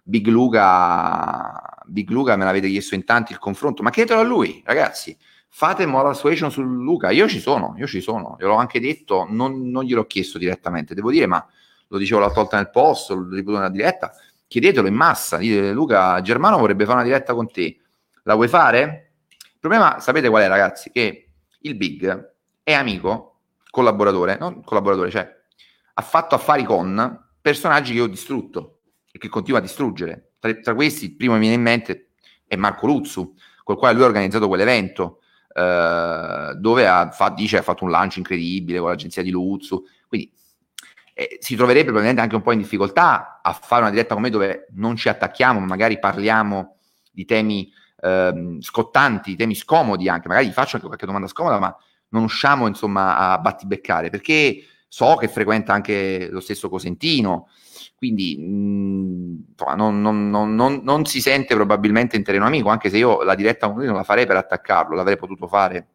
Big Luca, Big Luca me l'avete chiesto in tanti il confronto, ma chiedetelo a lui, ragazzi fate moral suasion su Luca, io ci sono, io ci sono, gliel'ho anche detto, non, non gliel'ho chiesto direttamente, devo dire, ma lo dicevo l'altra volta nel post, lo ripeto nella diretta, chiedetelo in massa, dite Luca, Germano vorrebbe fare una diretta con te, la vuoi fare? Il problema, sapete qual è ragazzi? Che il Big è amico, collaboratore, non collaboratore, cioè ha fatto affari con personaggi che ho distrutto e che continua a distruggere. Tra, tra questi, il primo che mi viene in mente è Marco Luzzu, col quale lui ha organizzato quell'evento, eh, dove ha, fa, dice ha fatto un lancio incredibile con l'agenzia di Luzzu, quindi eh, si troverebbe probabilmente anche un po' in difficoltà a fare una diretta con me dove non ci attacchiamo, ma magari parliamo di temi eh, scottanti, temi scomodi anche, magari gli faccio anche qualche domanda scomoda, ma non usciamo insomma a battibeccare, perché so che frequenta anche lo stesso Cosentino, quindi mh, non, non, non, non, si sente probabilmente in terreno amico, anche se io la diretta con lui non la farei per attaccarlo, l'avrei potuto fare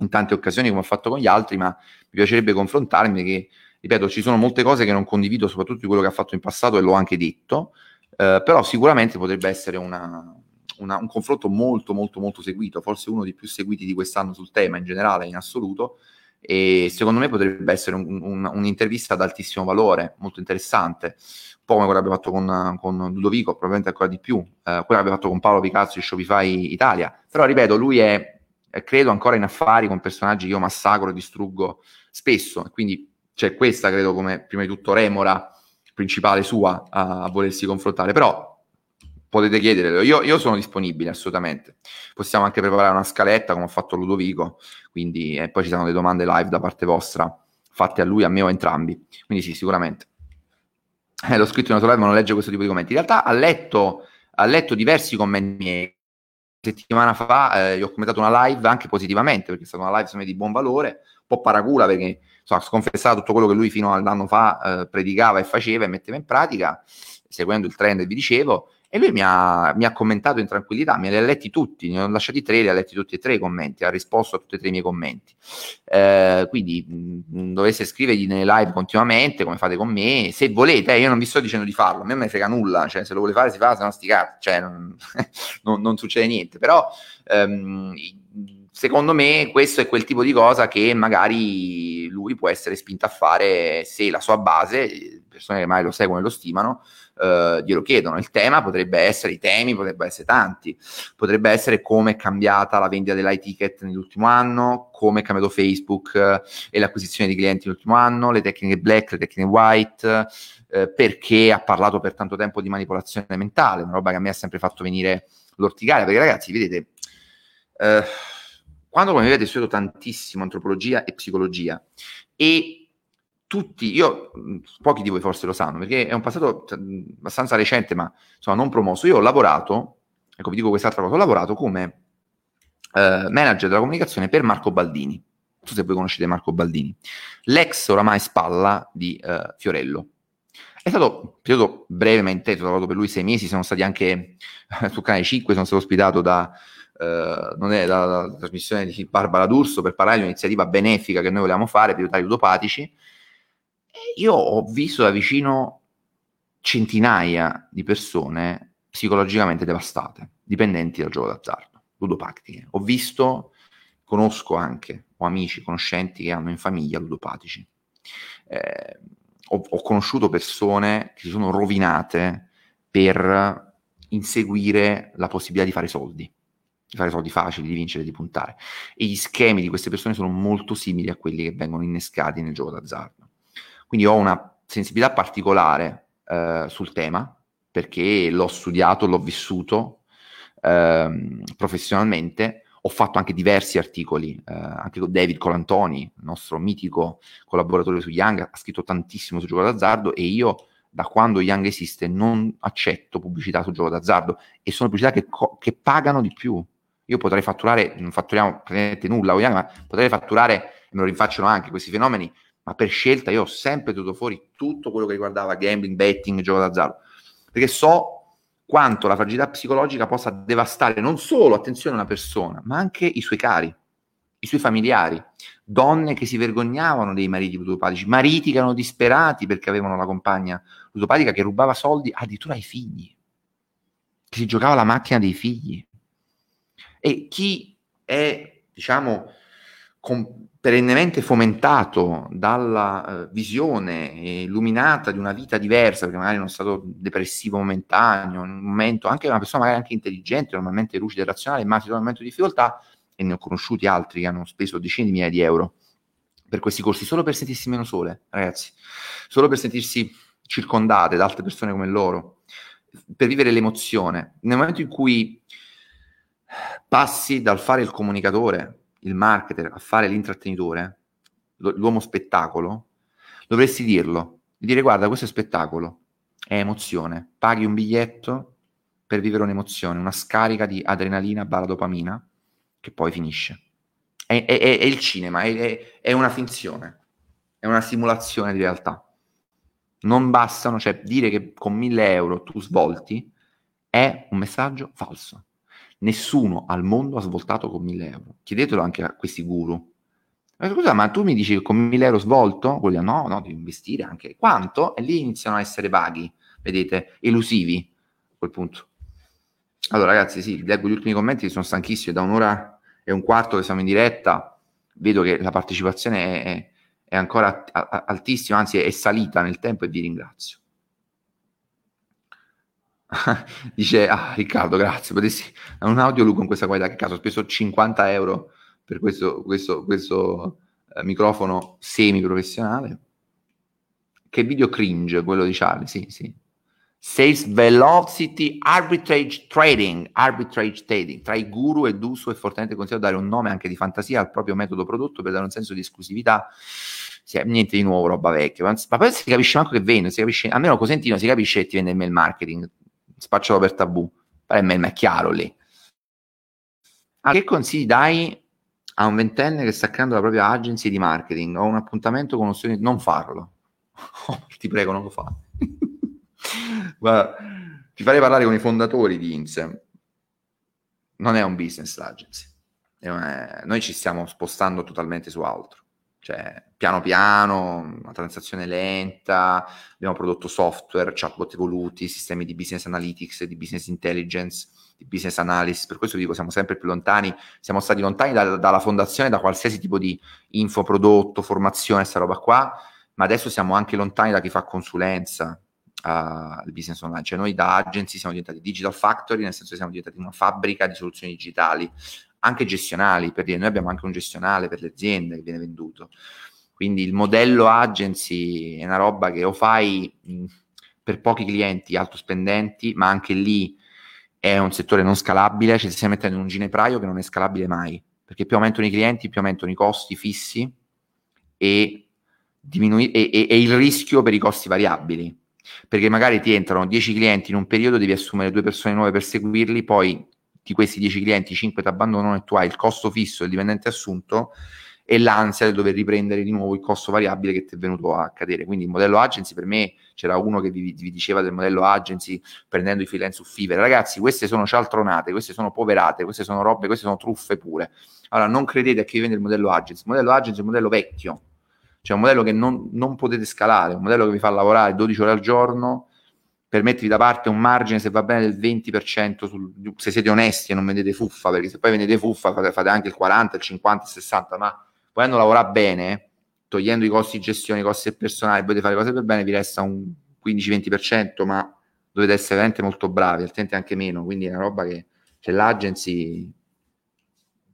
in tante occasioni come ho fatto con gli altri, ma mi piacerebbe confrontarmi perché, ripeto, ci sono molte cose che non condivido, soprattutto di quello che ha fatto in passato e l'ho anche detto, eh, però sicuramente potrebbe essere una, una, un confronto molto molto molto seguito, forse uno dei più seguiti di quest'anno sul tema in generale, in assoluto, e secondo me potrebbe essere un, un, un'intervista ad altissimo valore, molto interessante, un po' come quella che abbiamo fatto con, con Ludovico, probabilmente ancora di più, eh, quella che abbiamo fatto con Paolo Picazzo di Shopify Italia, però ripeto, lui è, credo ancora in affari con personaggi che io massacro e distruggo spesso, quindi c'è questa credo come prima di tutto remora principale sua a, a volersi confrontare, però potete chiederlo. Io, io, sono disponibile assolutamente. Possiamo anche preparare una scaletta come ha fatto Ludovico, quindi e poi ci saranno delle domande live da parte vostra fatte a lui, a me o a entrambi. Quindi sì, sicuramente. Eh, l'ho scritto in una live, ma non legge questo tipo di commenti. In realtà ha letto, ha letto diversi commenti miei. Settimana fa eh, gli ho commentato una live anche positivamente, perché è stata una live me, di buon valore, un po' paracula perché insomma, sconfessava tutto quello che lui fino all'anno fa eh, predicava e faceva e metteva in pratica, seguendo il trend, vi dicevo, e lui mi ha, mi ha, commentato in tranquillità, me li ha letti tutti, ne ho lasciati tre, li ha letti tutti e tre i commenti, ha risposto a tutti e tre i miei commenti. Eh, quindi mh, mm, dovesse scrivergli nelle live continuamente, come fate con me, se volete, eh, io non vi sto dicendo di farlo, a me non me frega nulla, cioè se lo vuole fare si fa, se no sti cazzi, cioè non, non, non, succede niente, però ehm, secondo me questo è quel tipo di cosa che magari lui può essere spinto a fare se la sua base, persone che mai lo seguono e lo stimano, eh, glielo chiedono. Il tema potrebbe essere, i temi potrebbero essere tanti, potrebbe essere come è cambiata la vendita dell'iTicket nell'ultimo anno, come è cambiato Facebook eh, e l'acquisizione di clienti nell'ultimo anno, le tecniche black, le tecniche white, eh, perché ha parlato per tanto tempo di manipolazione mentale, una roba che a me ha sempre fatto venire l'orticaria, perché ragazzi, vedete, eh, quando come vedete studio tantissimo antropologia e psicologia e tutti, io, pochi di voi forse lo sanno, perché è un passato cioè, abbastanza recente, ma insomma non promosso. Io ho lavorato, ecco vi dico quest'altra cosa, ho lavorato come eh, manager della comunicazione per Marco Baldini. Non so se voi conoscete Marco Baldini, l'ex oramai spalla di eh, Fiorello. È stato un periodo brevemente, ho lavorato per lui sei mesi, sono stati anche eh, su Canale 5, sono stato ospitato da, Uh, non è la, la, trasmissione di Barbara D'Urso per parlare di un'iniziativa benefica che noi volevamo fare per aiutare i ludopatici io ho visto da vicino centinaia di persone psicologicamente devastate, dipendenti dal gioco d'azzardo, ludopatiche. Ho visto, conosco anche, ho amici, conoscenti che hanno in famiglia ludopatici. Eh, ho, ho conosciuto persone che si sono rovinate per inseguire la possibilità di fare soldi di fare soldi facili, di vincere, di puntare. E gli schemi di queste persone sono molto simili a quelli che vengono innescati nel gioco d'azzardo. Quindi ho una sensibilità particolare eh, sul tema, perché l'ho studiato, l'ho vissuto eh, professionalmente. Ho fatto anche diversi articoli, eh, anche con David Colantoni, il nostro mitico collaboratore su Young, ha scritto tantissimo sul gioco d'azzardo e io da quando Young esiste non accetto pubblicità sul gioco d'azzardo e sono pubblicità che, co- che pagano di più. Io potrei fatturare, non fatturiamo praticamente nulla, ma potrei fatturare, me lo rinfacciano anche questi fenomeni, ma per scelta io ho sempre tenuto fuori tutto quello che riguardava gambling, betting, gioco d'azzardo, perché so quanto la fragilità psicologica possa devastare non solo, attenzione, una persona, ma anche i suoi cari, i suoi familiari, donne che si vergognavano dei mariti ludopatici, mariti che erano disperati perché avevano la compagna ludopatica che rubava soldi addirittura ai figli, che si giocava la macchina dei figli. E chi è, diciamo, com- perennemente fomentato dalla uh, visione illuminata di una vita diversa, perché magari è stato depressivo momentaneo, in un momento, anche una persona magari anche intelligente, normalmente lucida e razionale, ma si trova in un momento di difficoltà, e ne ho conosciuti altri che hanno speso decine di migliaia di euro per questi corsi, solo per sentirsi meno sole, ragazzi, solo per sentirsi circondate da altre persone come loro, per vivere l'emozione. Nel momento in cui passi dal fare il comunicatore il marketer a fare l'intrattenitore, l'uomo spettacolo, dovresti dirlo, dire guarda questo è spettacolo, è emozione, paghi un biglietto per vivere un'emozione, una scarica di adrenalina barra dopamina che poi finisce. È, è, è il cinema, è, è, una finzione, è una simulazione di realtà. Non bastano, cioè dire che con mille euro tu svolti è un messaggio falso. Nessuno al mondo ha svoltato con 1000 euro. Chiedetelo anche a questi guru. Ma scusa, ma tu mi dici che con 1000 euro svolto? Quelli, no, no, devi investire anche. Quanto? E lì iniziano a essere vaghi, vedete, elusivi a quel punto. Allora ragazzi, sì, leggo gli ultimi commenti, sono stanchissimo, da un'ora e un quarto che siamo in diretta, vedo che la partecipazione è, è ancora altissima, anzi è salita nel tempo e vi ringrazio. Dice, ah Riccardo, grazie, potessi un audio con questa qualità, che caso ho speso 50 euro per questo, questo, questo eh, microfono semi-professionale. Che video cringe quello di Charlie, sì, sì. Sales Velocity Arbitrage Trading, Arbitrage Trading, tra i guru e d'uso è fortemente consigliato dare un nome anche di fantasia al proprio metodo prodotto per dare un senso di esclusività sì, niente di nuovo, roba vecchia, ma, poi si capisce manco che vende, si capisce, almeno Cosentino si capisce che ti vende il mail marketing, spaccialo per tabù. Me è chiaro lì. Ah, che consigli dai a un ventenne che sta creando la propria agency di marketing? Ho un appuntamento con uno studente, non farlo. Oh, ti prego, non lo fa. Guarda, ti farei parlare con i fondatori di INSE. Non è un business agency. Una... Noi ci stiamo spostando totalmente su altro cioè piano piano, una transazione lenta, abbiamo prodotto software, chatbot evoluti, sistemi di business analytics, di business intelligence, di business analysis, per questo vi dico siamo sempre più lontani, siamo stati lontani da, dalla fondazione, da qualsiasi tipo di infoprodotto, formazione, questa roba qua, ma adesso siamo anche lontani da chi fa consulenza al uh, business online, cioè noi da agency siamo diventati digital factory, nel senso che siamo diventati una fabbrica di soluzioni digitali, anche gestionali, per dire, noi abbiamo anche un gestionale per le aziende che viene venduto. Quindi il modello agency è una roba che o fai mh, per pochi clienti alto spendenti, ma anche lì è un settore non scalabile, cioè si mettendo in un ginepraio che non è scalabile mai, perché più aumentano i clienti, più aumentano i costi fissi e, diminui- e, e, e il rischio per i costi variabili perché magari ti entrano 10 clienti in un periodo, devi assumere due persone nuove per seguirli, poi di questi 10 clienti 5 ti abbandonano e tu hai il costo fisso del dipendente assunto e l'ansia di dover riprendere di nuovo il costo variabile che ti è venuto a cadere. Quindi il modello agency per me c'era uno che vi, vi diceva del modello agency prendendo i freelance su Fiverr. Ragazzi, queste sono cialtronate, queste sono poverate, queste sono robe, queste sono truffe pure. Allora non credete a chi vende il modello agency. Il modello agency è un modello vecchio, cioè un modello che non, non potete scalare, un modello che vi fa lavorare 12 ore al giorno per mettervi da parte un margine se va bene del 20% sul, se siete onesti e non vendete fuffa, perché se poi vendete fuffa fate, fate anche il 40, il 50, il 60, ma volendo lavorare bene, togliendo i costi di gestione, i costi del personale, volete fare cose per bene, vi resta un 15-20%, ma dovete essere veramente molto bravi, altrimenti anche meno, quindi è una roba che cioè, l'agency,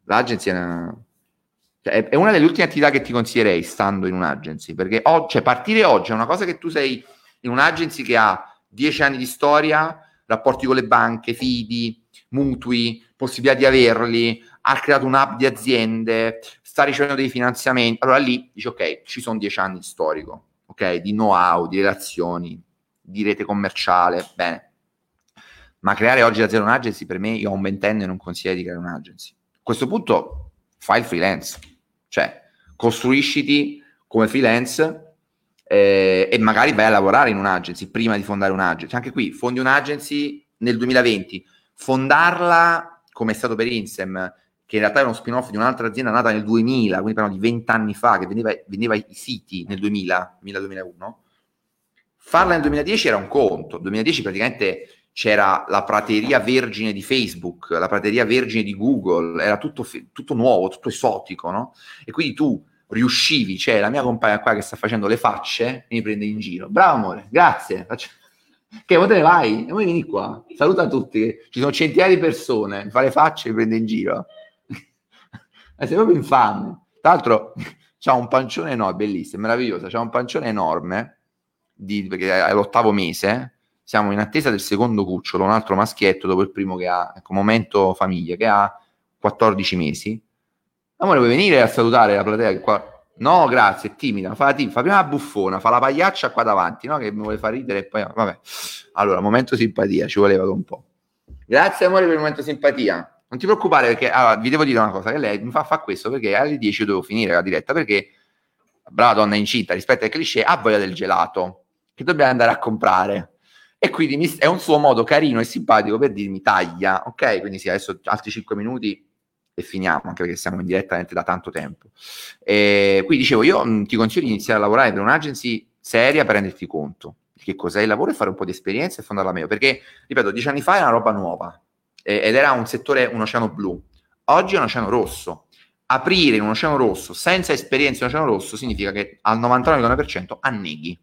l'agency è una, cioè, è una delle ultime attività che ti consiglierei stando in un'agency, perché o, cioè, partire oggi è una cosa che tu sei in un'agency che ha dieci anni di storia, rapporti con le banche, fidi, mutui, possibilità di averli, ha creato un'app di aziende, sta ricevendo dei finanziamenti. Allora lì dici ok, ci sono dieci anni di storico, ok, di know-how, di relazioni, di rete commerciale, bene. Ma creare oggi da zero un'agency, per me, io ho un ventenne e non consiglio di creare un'agency. A questo punto fai il freelance, cioè costruisciti come freelance eh, e magari vai a lavorare in un'agency prima di fondare un'agency. Anche qui fondi un'agency nel 2020, fondarla come è stato per Insem, che in realtà era uno spin-off di un'altra azienda nata nel 2000, quindi parliamo di 20 anni fa, che vendeva, vendeva i siti nel 2000, 2000-2001. Farla nel 2010 era un conto, nel 2010 praticamente c'era la prateria vergine di Facebook, la prateria vergine di Google, era tutto, tutto nuovo, tutto esotico, no? E quindi tu riuscivi, cioè la mia compagna qua che sta facendo le facce e mi prende in giro. Bravo amore, grazie. Che ora te ne vai? E poi vieni qua, saluta tutti. Ci sono centinaia di persone, fa le facce e mi prende in giro. Sei proprio infame. Tra l'altro c'ha un pancione enorme, bellissimo, meraviglioso, c'ha un pancione enorme, di, perché è l'ottavo mese, siamo in attesa del secondo cucciolo, un altro maschietto dopo il primo che ha, ecco, momento famiglia, che ha 14 mesi Amore, vuoi venire a salutare la platea? Qua... No, grazie, è timida. Fa, tim- fa prima la buffona, fa la pagliaccia qua davanti, no? Che mi vuole far ridere e poi... Vabbè. Allora, momento simpatia, ci voleva un po'. Grazie amore per il momento simpatia. Non ti preoccupare perché allora, vi devo dire una cosa, che lei mi fa fare questo perché alle 10 devo finire la diretta perché brava donna incinta rispetto ai cliché ha voglia del gelato che dobbiamo andare a comprare e quindi è un suo modo carino e simpatico per dirmi taglia, ok? Quindi sì, adesso altri 5 minuti e finiamo, anche perché siamo in diretta da tanto tempo. E quindi dicevo, io ti consiglio di iniziare a lavorare per un'agency seria per renderti conto di che cos'è il lavoro e fare un po' di esperienza e fondarla meglio, perché, ripeto, dieci anni fa era una roba nuova ed era un settore, un oceano blu. Oggi è un oceano rosso. Aprire un oceano rosso senza esperienza in un oceano rosso significa che al 99,9% anneghi.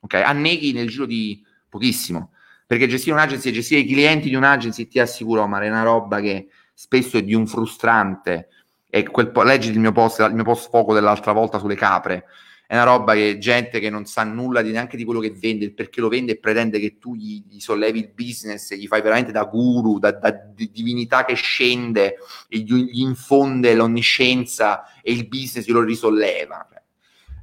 Ok? Anneghi nel giro di pochissimo. Perché gestire un'agency e gestire i clienti di un'agency ti assicuro, ma è una roba che spesso è di un frustrante. E quel po- leggi il mio post, il mio post poco dell'altra volta sulle capre. È una roba che gente che non sa nulla di, neanche di quello che vende, il perché lo vende e pretende che tu gli, gli sollevi il business e gli fai veramente da guru, da, da divinità che scende e gli, gli infonde l'onniscienza e il business glielo risolleva.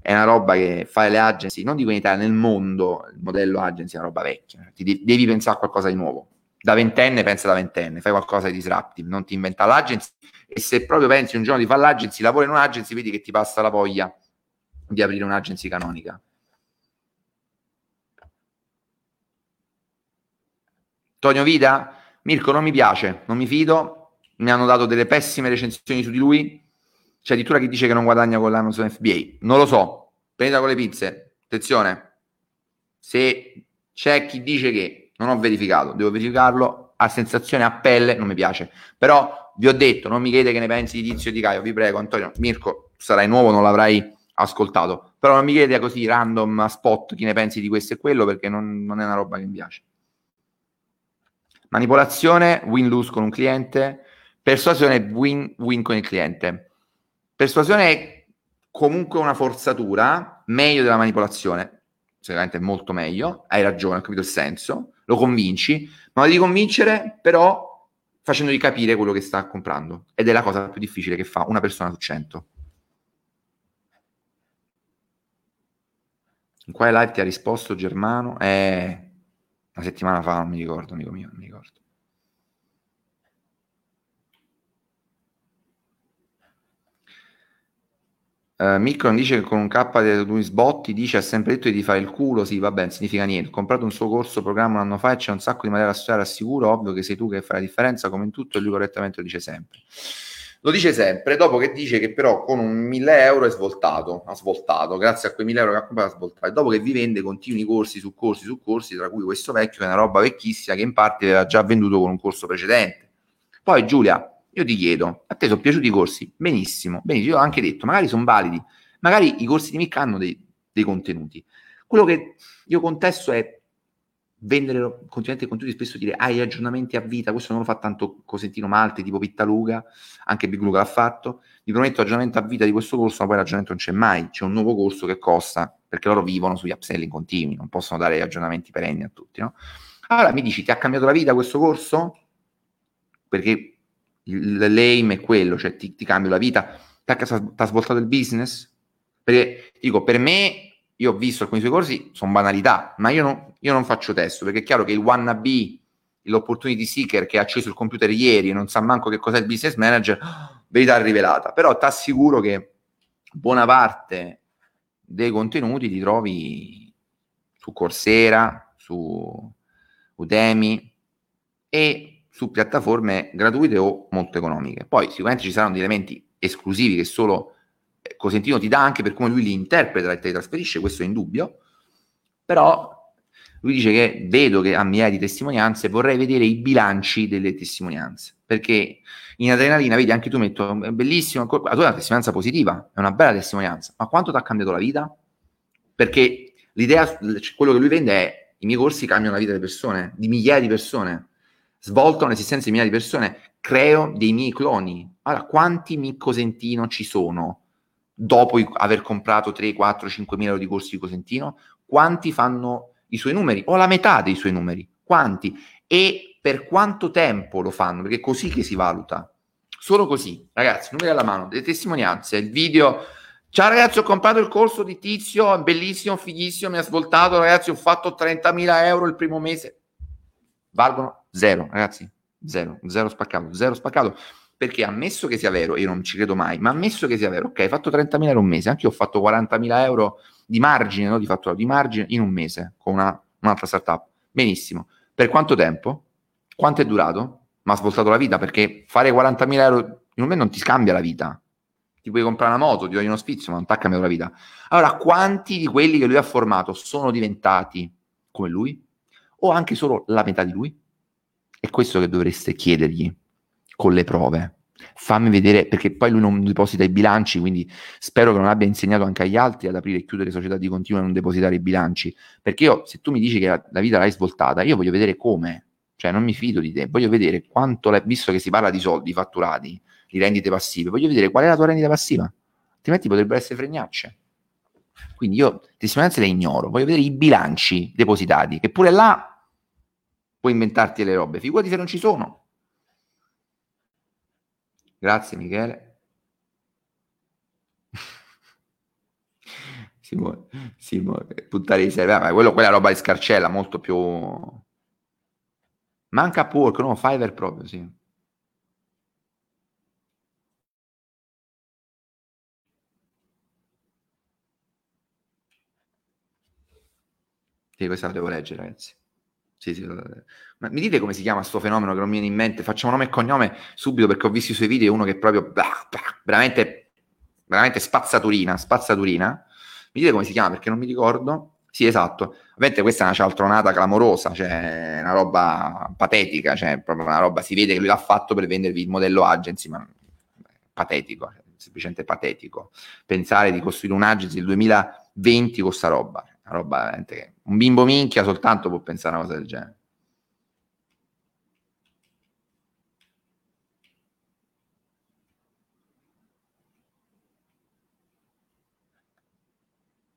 È una roba che fai le agency, non dico in Italia, nel mondo, il modello agency è una roba vecchia. Ti devi pensare a qualcosa di nuovo da ventenne pensa da ventenne, fai qualcosa di disruptive, non ti inventa l'agency. E se proprio pensi un giorno di fare l'agency, lavori in un'agency, vedi che ti passa la voglia di aprire un'agency canonica. Tonio Vita, Mirko non mi piace, non mi fido, mi hanno dato delle pessime recensioni su di lui, c'è addirittura chi dice che non guadagna con l'Amazon FBA, non lo so, prendita con le pizze, attenzione, se c'è chi dice che non ho verificato, devo verificarlo, a sensazione a pelle non mi piace, però vi ho detto, non mi chiede che ne pensi di Tizio di Caio, vi prego Antonio, Mirko, sarai nuovo, non l'avrai ascoltato, però non mi chiede così random a spot chi ne pensi di questo e quello perché non, non è una roba che mi piace. Manipolazione, win-lose con un cliente, persuasione, win-win con il cliente. Persuasione è comunque una forzatura, meglio della manipolazione, sicuramente molto meglio, hai ragione, ho capito il senso, lo convinci, ma lo devi convincere però facendogli capire quello che sta comprando. Ed è la cosa più difficile che fa una persona su 100. In quale live ti ha risposto Germano? Eh, una settimana fa, non mi ricordo, amico mio, non mi ricordo. Uh, Mirko non dice che con un K di due sbotti dice ha sempre detto di fare il culo, sì va bene, significa niente. Ho comprato un suo corso programma un anno fa e c'è un sacco di materiale a studiare, assicuro, ovvio che sei tu che fai la differenza come in tutto e lui correttamente lo dice sempre. Lo dice sempre, dopo che dice che però con un 1000 euro è svoltato, ha svoltato, grazie a quei 1000 euro che ha comprato ha svoltato, e dopo che vi vende continui corsi su corsi su corsi, tra cui questo vecchio che è una roba vecchissima che in parte aveva già venduto con un corso precedente. Poi Giulia, io ti chiedo, a te sono piaciuti i corsi? Benissimo, benissimo, io ho anche detto, magari sono validi, magari i corsi di Mic hanno dei, dei contenuti. Quello che io contesto è vendere continuamente contenuti, spesso dire hai aggiornamenti a vita, questo non lo fa tanto Cosentino Malte, tipo Pittaluga, anche Big Luca l'ha fatto, vi prometto aggiornamento a vita di questo corso, ma poi l'aggiornamento non c'è mai, c'è un nuovo corso che costa, perché loro vivono sugli upselling continui, non possono dare aggiornamenti perenni a tutti, no? Allora mi dici, ti ha cambiato la vita questo corso? Perché l'aim è quello, cioè ti, ti cambia la vita, ti ha svoltato il business? Perché dico, per me, io ho visto alcuni suoi corsi, sono banalità, ma io non, io non faccio testo, perché è chiaro che il wannabe, l'opportunity seeker che ha acceso il computer ieri e non sa manco che cos'è il business manager, verità rivelata. Però ti assicuro che buona parte dei contenuti li trovi su Coursera, su Udemy e su piattaforme gratuite o molto economiche. Poi sicuramente ci saranno degli elementi esclusivi che solo eh, Cosentino ti dà anche per come lui li interpreta e te li trasferisce, questo è indubbio, però lui dice che vedo che ha migliaia di testimonianze, vorrei vedere i bilanci delle testimonianze, perché in adrenalina, vedi, anche tu metto, è bellissimo, la tua è una testimonianza positiva, è una bella testimonianza, ma quanto ti ha cambiato la vita? Perché l'idea, quello che lui vende è, i miei corsi cambiano la vita delle persone, di migliaia di persone, svoltano l'esistenza di migliaia di persone, creo dei miei cloni. Allora, quanti mi Cosentino ci sono dopo aver comprato 3, 4, 5 mila euro di corsi di Cosentino? Quanti fanno i suoi numeri o la metà dei suoi numeri? Quanti? E per quanto tempo lo fanno? Perché è così che si valuta. Solo così, ragazzi, numeri alla mano, delle testimonianze, il video. Ciao ragazzi, ho comprato il corso di Tizio, bellissimo, fighissimo, mi ha svoltato, ragazzi, ho fatto 30.000 euro il primo mese. Valgono zero, ragazzi, zero, zero spaccato, zero spaccato. Perché ammesso che sia vero, io non ci credo mai, ma ammesso che sia vero, ok, hai fatto 30.000 euro un mese, anche io ho fatto 40.000 euro di margine, no? di fatturato, di margine in un mese con una, un'altra startup. Benissimo. Per quanto tempo? Quanto è durato? Mi ha svoltato la vita perché fare 40.000 euro in un mese non ti scambia la vita. Ti puoi comprare una moto, ti voglio uno sfizio, ma non ti ha cambiato la vita. Allora, quanti di quelli che lui ha formato sono diventati come lui? O anche solo la metà di lui? È questo che dovreste chiedergli con le prove fammi vedere, perché poi lui non deposita i bilanci, quindi spero che non abbia insegnato anche agli altri ad aprire e chiudere società di continuo e non depositare i bilanci, perché io, se tu mi dici che la, la vita l'hai svoltata, io voglio vedere come, cioè non mi fido di te, voglio vedere quanto, l'hai, visto che si parla di soldi fatturati, di rendite passive, voglio vedere qual è la tua rendita passiva, altrimenti potrebbero essere fregnacce. Quindi io testimonianze le ignoro, voglio vedere i bilanci depositati, che pure là puoi inventarti le robe, figurati se non ci sono. Grazie Michele. Simone, Simone, puttare di server, ma quello, quella roba di scarcella, molto più... Manca Pork, no, Fiverr proprio, sì. Sì, questa la devo leggere, ragazzi. Sì, sì, ma mi dite come si chiama questo fenomeno che non mi viene in mente? Facciamo nome e cognome subito perché ho visto i suoi video, uno che è proprio bah, bah, veramente, veramente spazzaturina, spazzaturina. Mi dite come si chiama perché non mi ricordo. Sì, esatto. Ovviamente questa è una cialtronata clamorosa, cioè una roba patetica, cioè proprio una roba, si vede che lui l'ha fatto per vendervi il modello agency, ma patetico, semplicemente patetico. Pensare di costruire un'agency nel 2020 con sta roba, una roba veramente un bimbo minchia soltanto può pensare a una cosa del genere.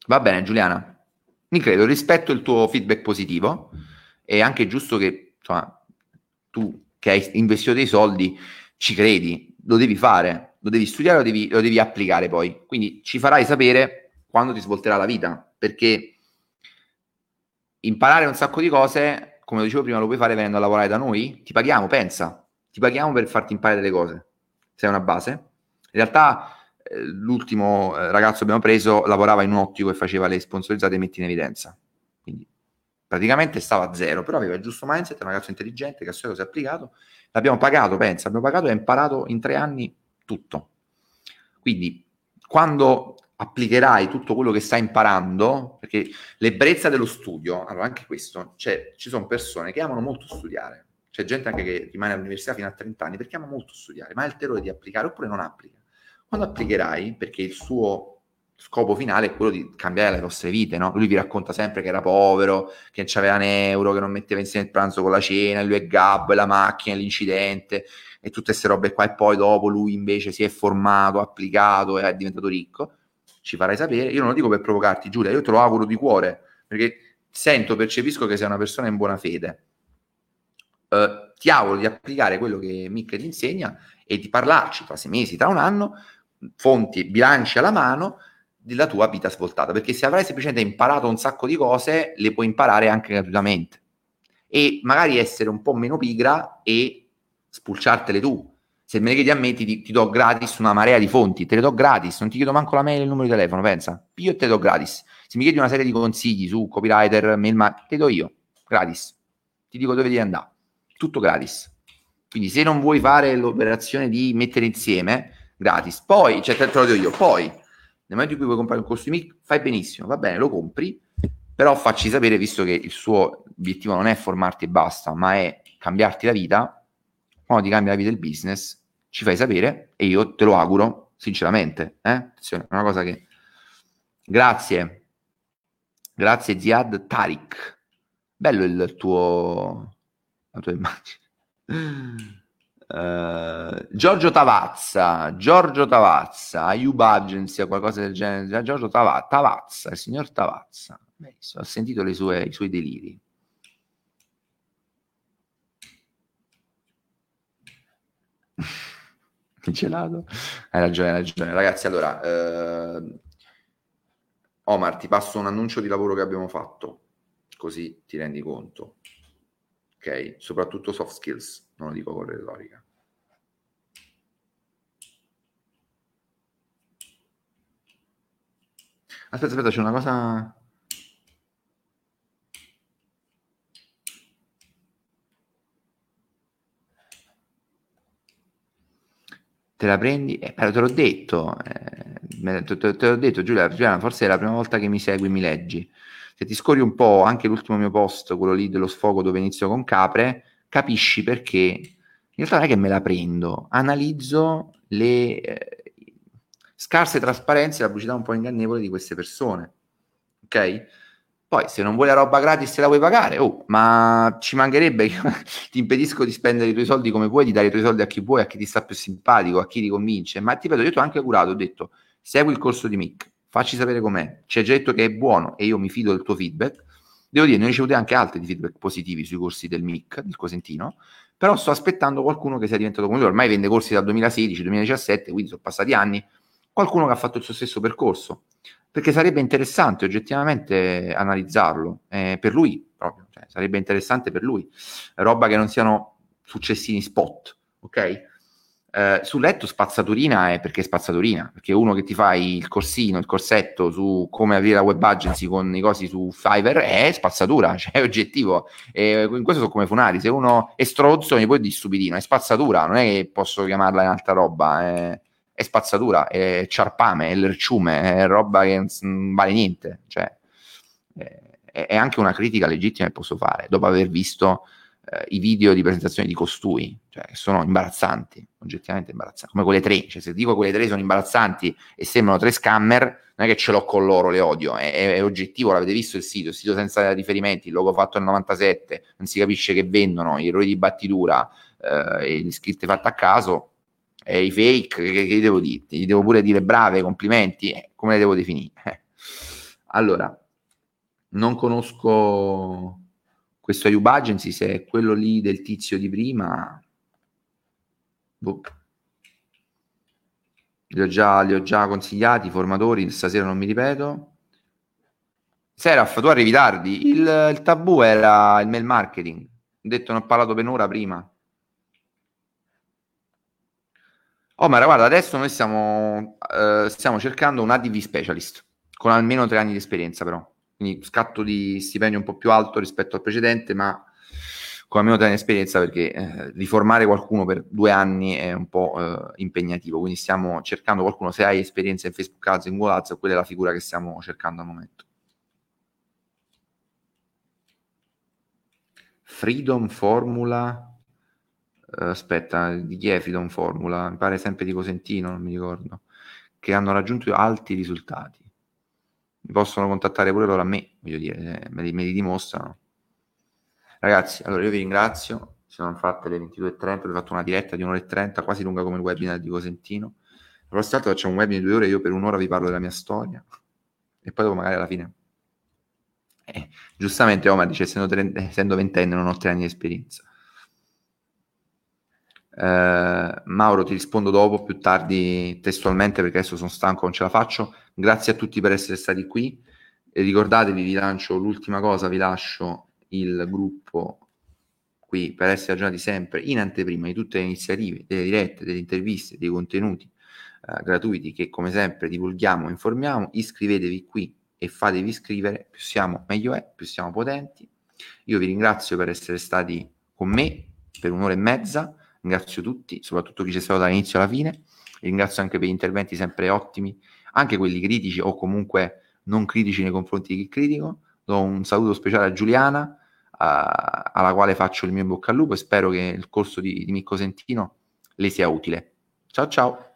Va bene, Giuliana. Mi credo, rispetto il tuo feedback positivo. È anche giusto che insomma, tu che hai investito dei soldi ci credi, lo devi fare, lo devi studiare, lo devi, lo devi applicare poi. Quindi ci farai sapere quando ti svolterà la vita, perché imparare un sacco di cose, come dicevo prima, lo puoi fare venendo a lavorare da noi? Ti paghiamo, pensa, ti paghiamo per farti imparare delle cose. Sei una base. In realtà eh, l'ultimo eh, ragazzo che abbiamo preso lavorava in un ottico e faceva le sponsorizzate e metti in evidenza. Quindi praticamente stava a zero, però aveva il giusto mindset, è un ragazzo intelligente che a solito si è applicato. L'abbiamo pagato, pensa, abbiamo pagato e ha imparato in tre anni tutto. Quindi quando applicherai tutto quello che stai imparando, perché l'ebbrezza dello studio, allora anche questo, cioè ci sono persone che amano molto studiare, c'è gente anche che rimane all'università fino a 30 anni perché ama molto studiare, ma ha il terrore di applicare oppure non applica. Quando applicherai, perché il suo scopo finale è quello di cambiare le vostre vite, no? Lui vi racconta sempre che era povero, che non c'aveva un euro, che non metteva insieme il pranzo con la cena, lui è gabbo, la macchina, l'incidente e tutte queste robe qua e poi dopo lui invece si è formato, applicato e è diventato ricco ci farai sapere. Io non lo dico per provocarti, Giulia, io te lo auguro di cuore, perché sento, percepisco che sei una persona in buona fede. Uh, ti auguro di applicare quello che Mick ti insegna e di parlarci tra sei mesi, tra un anno, fonti, bilanci alla mano, della tua vita svoltata, perché se avrai semplicemente imparato un sacco di cose, le puoi imparare anche gratuitamente e magari essere un po' meno pigra e spulciartele tu, Se me le chiedi a me ti, ti, do gratis una marea di fonti, te le do gratis, non ti chiedo manco la mail e il numero di telefono, pensa. Io te le do gratis. Se mi chiedi una serie di consigli su copywriter, mail, ma te do io, gratis. Ti dico dove devi andare. Tutto gratis. Quindi se non vuoi fare l'operazione di mettere insieme, gratis. Poi, cioè te, lo dico io, poi nel momento in cui vuoi comprare un corso di MIC, fai benissimo, va bene, lo compri, però facci sapere, visto che il suo obiettivo non è formarti e basta, ma è cambiarti la vita, quando ti cambia la vita del business, ci fai sapere e io te lo auguro sinceramente. Eh? È una cosa che... Grazie, grazie Ziad Tariq. Bello il tuo... la tua immagine. Uh, Giorgio Tavazza, Giorgio Tavazza, Ayub Agency, qualcosa del genere. Giorgio Tavazza, Tavazza il signor Tavazza. Benissimo, ho sentito sue, i suoi deliri. Gelato. Hai ragione, hai ragione. Ragazzi, allora, eh, Omar, ti passo un annuncio di lavoro che abbiamo fatto, così ti rendi conto. Ok? Soprattutto soft skills, non lo dico con retorica. Aspetta, aspetta, c'è una cosa... te la prendi, eh, te l'ho detto, eh, te, te, te, l'ho detto Giulia, Giuliana, forse è la prima volta che mi segui, mi leggi. Se ti scorri un po' anche l'ultimo mio post, quello lì dello sfogo dove inizio con capre, capisci perché in realtà non è che me la prendo, analizzo le eh, scarse trasparenze e la pubblicità un po' ingannevole di queste persone. Ok? Poi, se non vuoi la roba gratis, te la vuoi pagare, oh, ma ci mancherebbe che ti impedisco di spendere i tuoi soldi come puoi, di dare i tuoi soldi a chi vuoi, a chi ti sta più simpatico, a chi ti convince. Ma ti ripeto, io ti ho anche curato, ho detto, segui il corso di Mick, facci sapere com'è. Ci hai già detto che è buono e io mi fido del tuo feedback. Devo dire, ne ho ricevuto anche altri feedback positivi sui corsi del Mick, del Cosentino, però sto aspettando qualcuno che sia diventato come lui. Ormai vende corsi dal 2016-2017, quindi sono passati anni. Qualcuno che ha fatto il suo stesso percorso perché sarebbe interessante oggettivamente analizzarlo eh, per lui proprio, cioè, sarebbe interessante per lui, roba che non siano successini spot, ok? Eh, sul letto spazzaturina è perché è spazzaturina, perché uno che ti fa il corsino, il corsetto su come aprire la web agency con i cosi su Fiverr è spazzatura, cioè è oggettivo. E in questo sono come funari, se uno è strozzo mi puoi di stupidino, è spazzatura, non è che posso chiamarla in altra roba, è, è spazzatura, è ciarpame, è lerciume, è roba che non vale niente. Cioè, è, è, anche una critica legittima che posso fare dopo aver visto eh, i video di presentazione di costui, cioè sono imbarazzanti, oggettivamente imbarazzanti, come quelle tre. Cioè, se dico quelle tre sono imbarazzanti e sembrano tre scammer, non è che ce l'ho con loro, le odio, è, è, è oggettivo, l'avete visto il sito, il sito senza riferimenti, il logo fatto nel 97, non si capisce che vendono, gli errori di battitura, eh, le scritte fatte a caso, eh, i fake, che, che, gli devo dire? Gli devo pure dire brave, complimenti, eh, come le devo definire? Eh. Allora, non conosco questo Ayub Agency, se è quello lì del tizio di prima, boh. li, ho già, li ho già consigliati, i formatori, stasera non mi ripeto. Seraf, tu arrivi tardi, il, il tabù era il mail marketing, ho detto, ne ho parlato per un'ora prima. Ma guarda, adesso noi stiamo, uh, stiamo cercando un ADV specialist con almeno tre anni di esperienza, però. Quindi scatto di stipendio un po' più alto rispetto al precedente, ma con almeno tre anni di esperienza perché eh, riformare qualcuno per due anni è un po' eh, impegnativo. Quindi stiamo cercando qualcuno, se hai esperienza in Facebook Ads, in Google Ads, quella è la figura che stiamo cercando al momento. Freedom Formula eh, aspetta, di chi è Freedom Formula? Mi pare sempre di Cosentino, non mi ricordo, che hanno raggiunto alti risultati. Mi possono contattare pure loro a me, voglio dire, me li, me li dimostrano. Ragazzi, allora io vi ringrazio, sono fatte le 22.30, ho fatto una diretta di un'ora e 30, quasi lunga come il webinar di Cosentino. La prossima volta facciamo un webinar di due ore, io per un'ora vi parlo della mia storia e poi dopo magari alla fine. Eh, giustamente Omar dice, essendo ventenne non ho tre anni di esperienza. Eh, Mauro, ti rispondo dopo, più tardi testualmente, perché adesso sono stanco, non ce la faccio. Grazie a tutti per essere stati qui. E ricordatevi, vi lancio l'ultima cosa, vi lascio il gruppo qui per essere aggiornati sempre in anteprima di tutte le iniziative, delle dirette, delle interviste, dei contenuti eh, gratuiti che come sempre divulghiamo, informiamo, iscrivetevi qui e fatevi iscrivere, più siamo meglio è, più siamo potenti. Io vi ringrazio per essere stati con me per un'ora e mezza, ringrazio tutti, soprattutto chi c'è stato dall'inizio alla fine, ringrazio anche per gli interventi sempre ottimi, anche quelli critici o comunque non critici nei confronti di chi critico. Do un saluto speciale a Giuliana, a, alla quale faccio il mio bocca al lupo e spero che il corso di, di Micco Sentino le sia utile. Ciao ciao!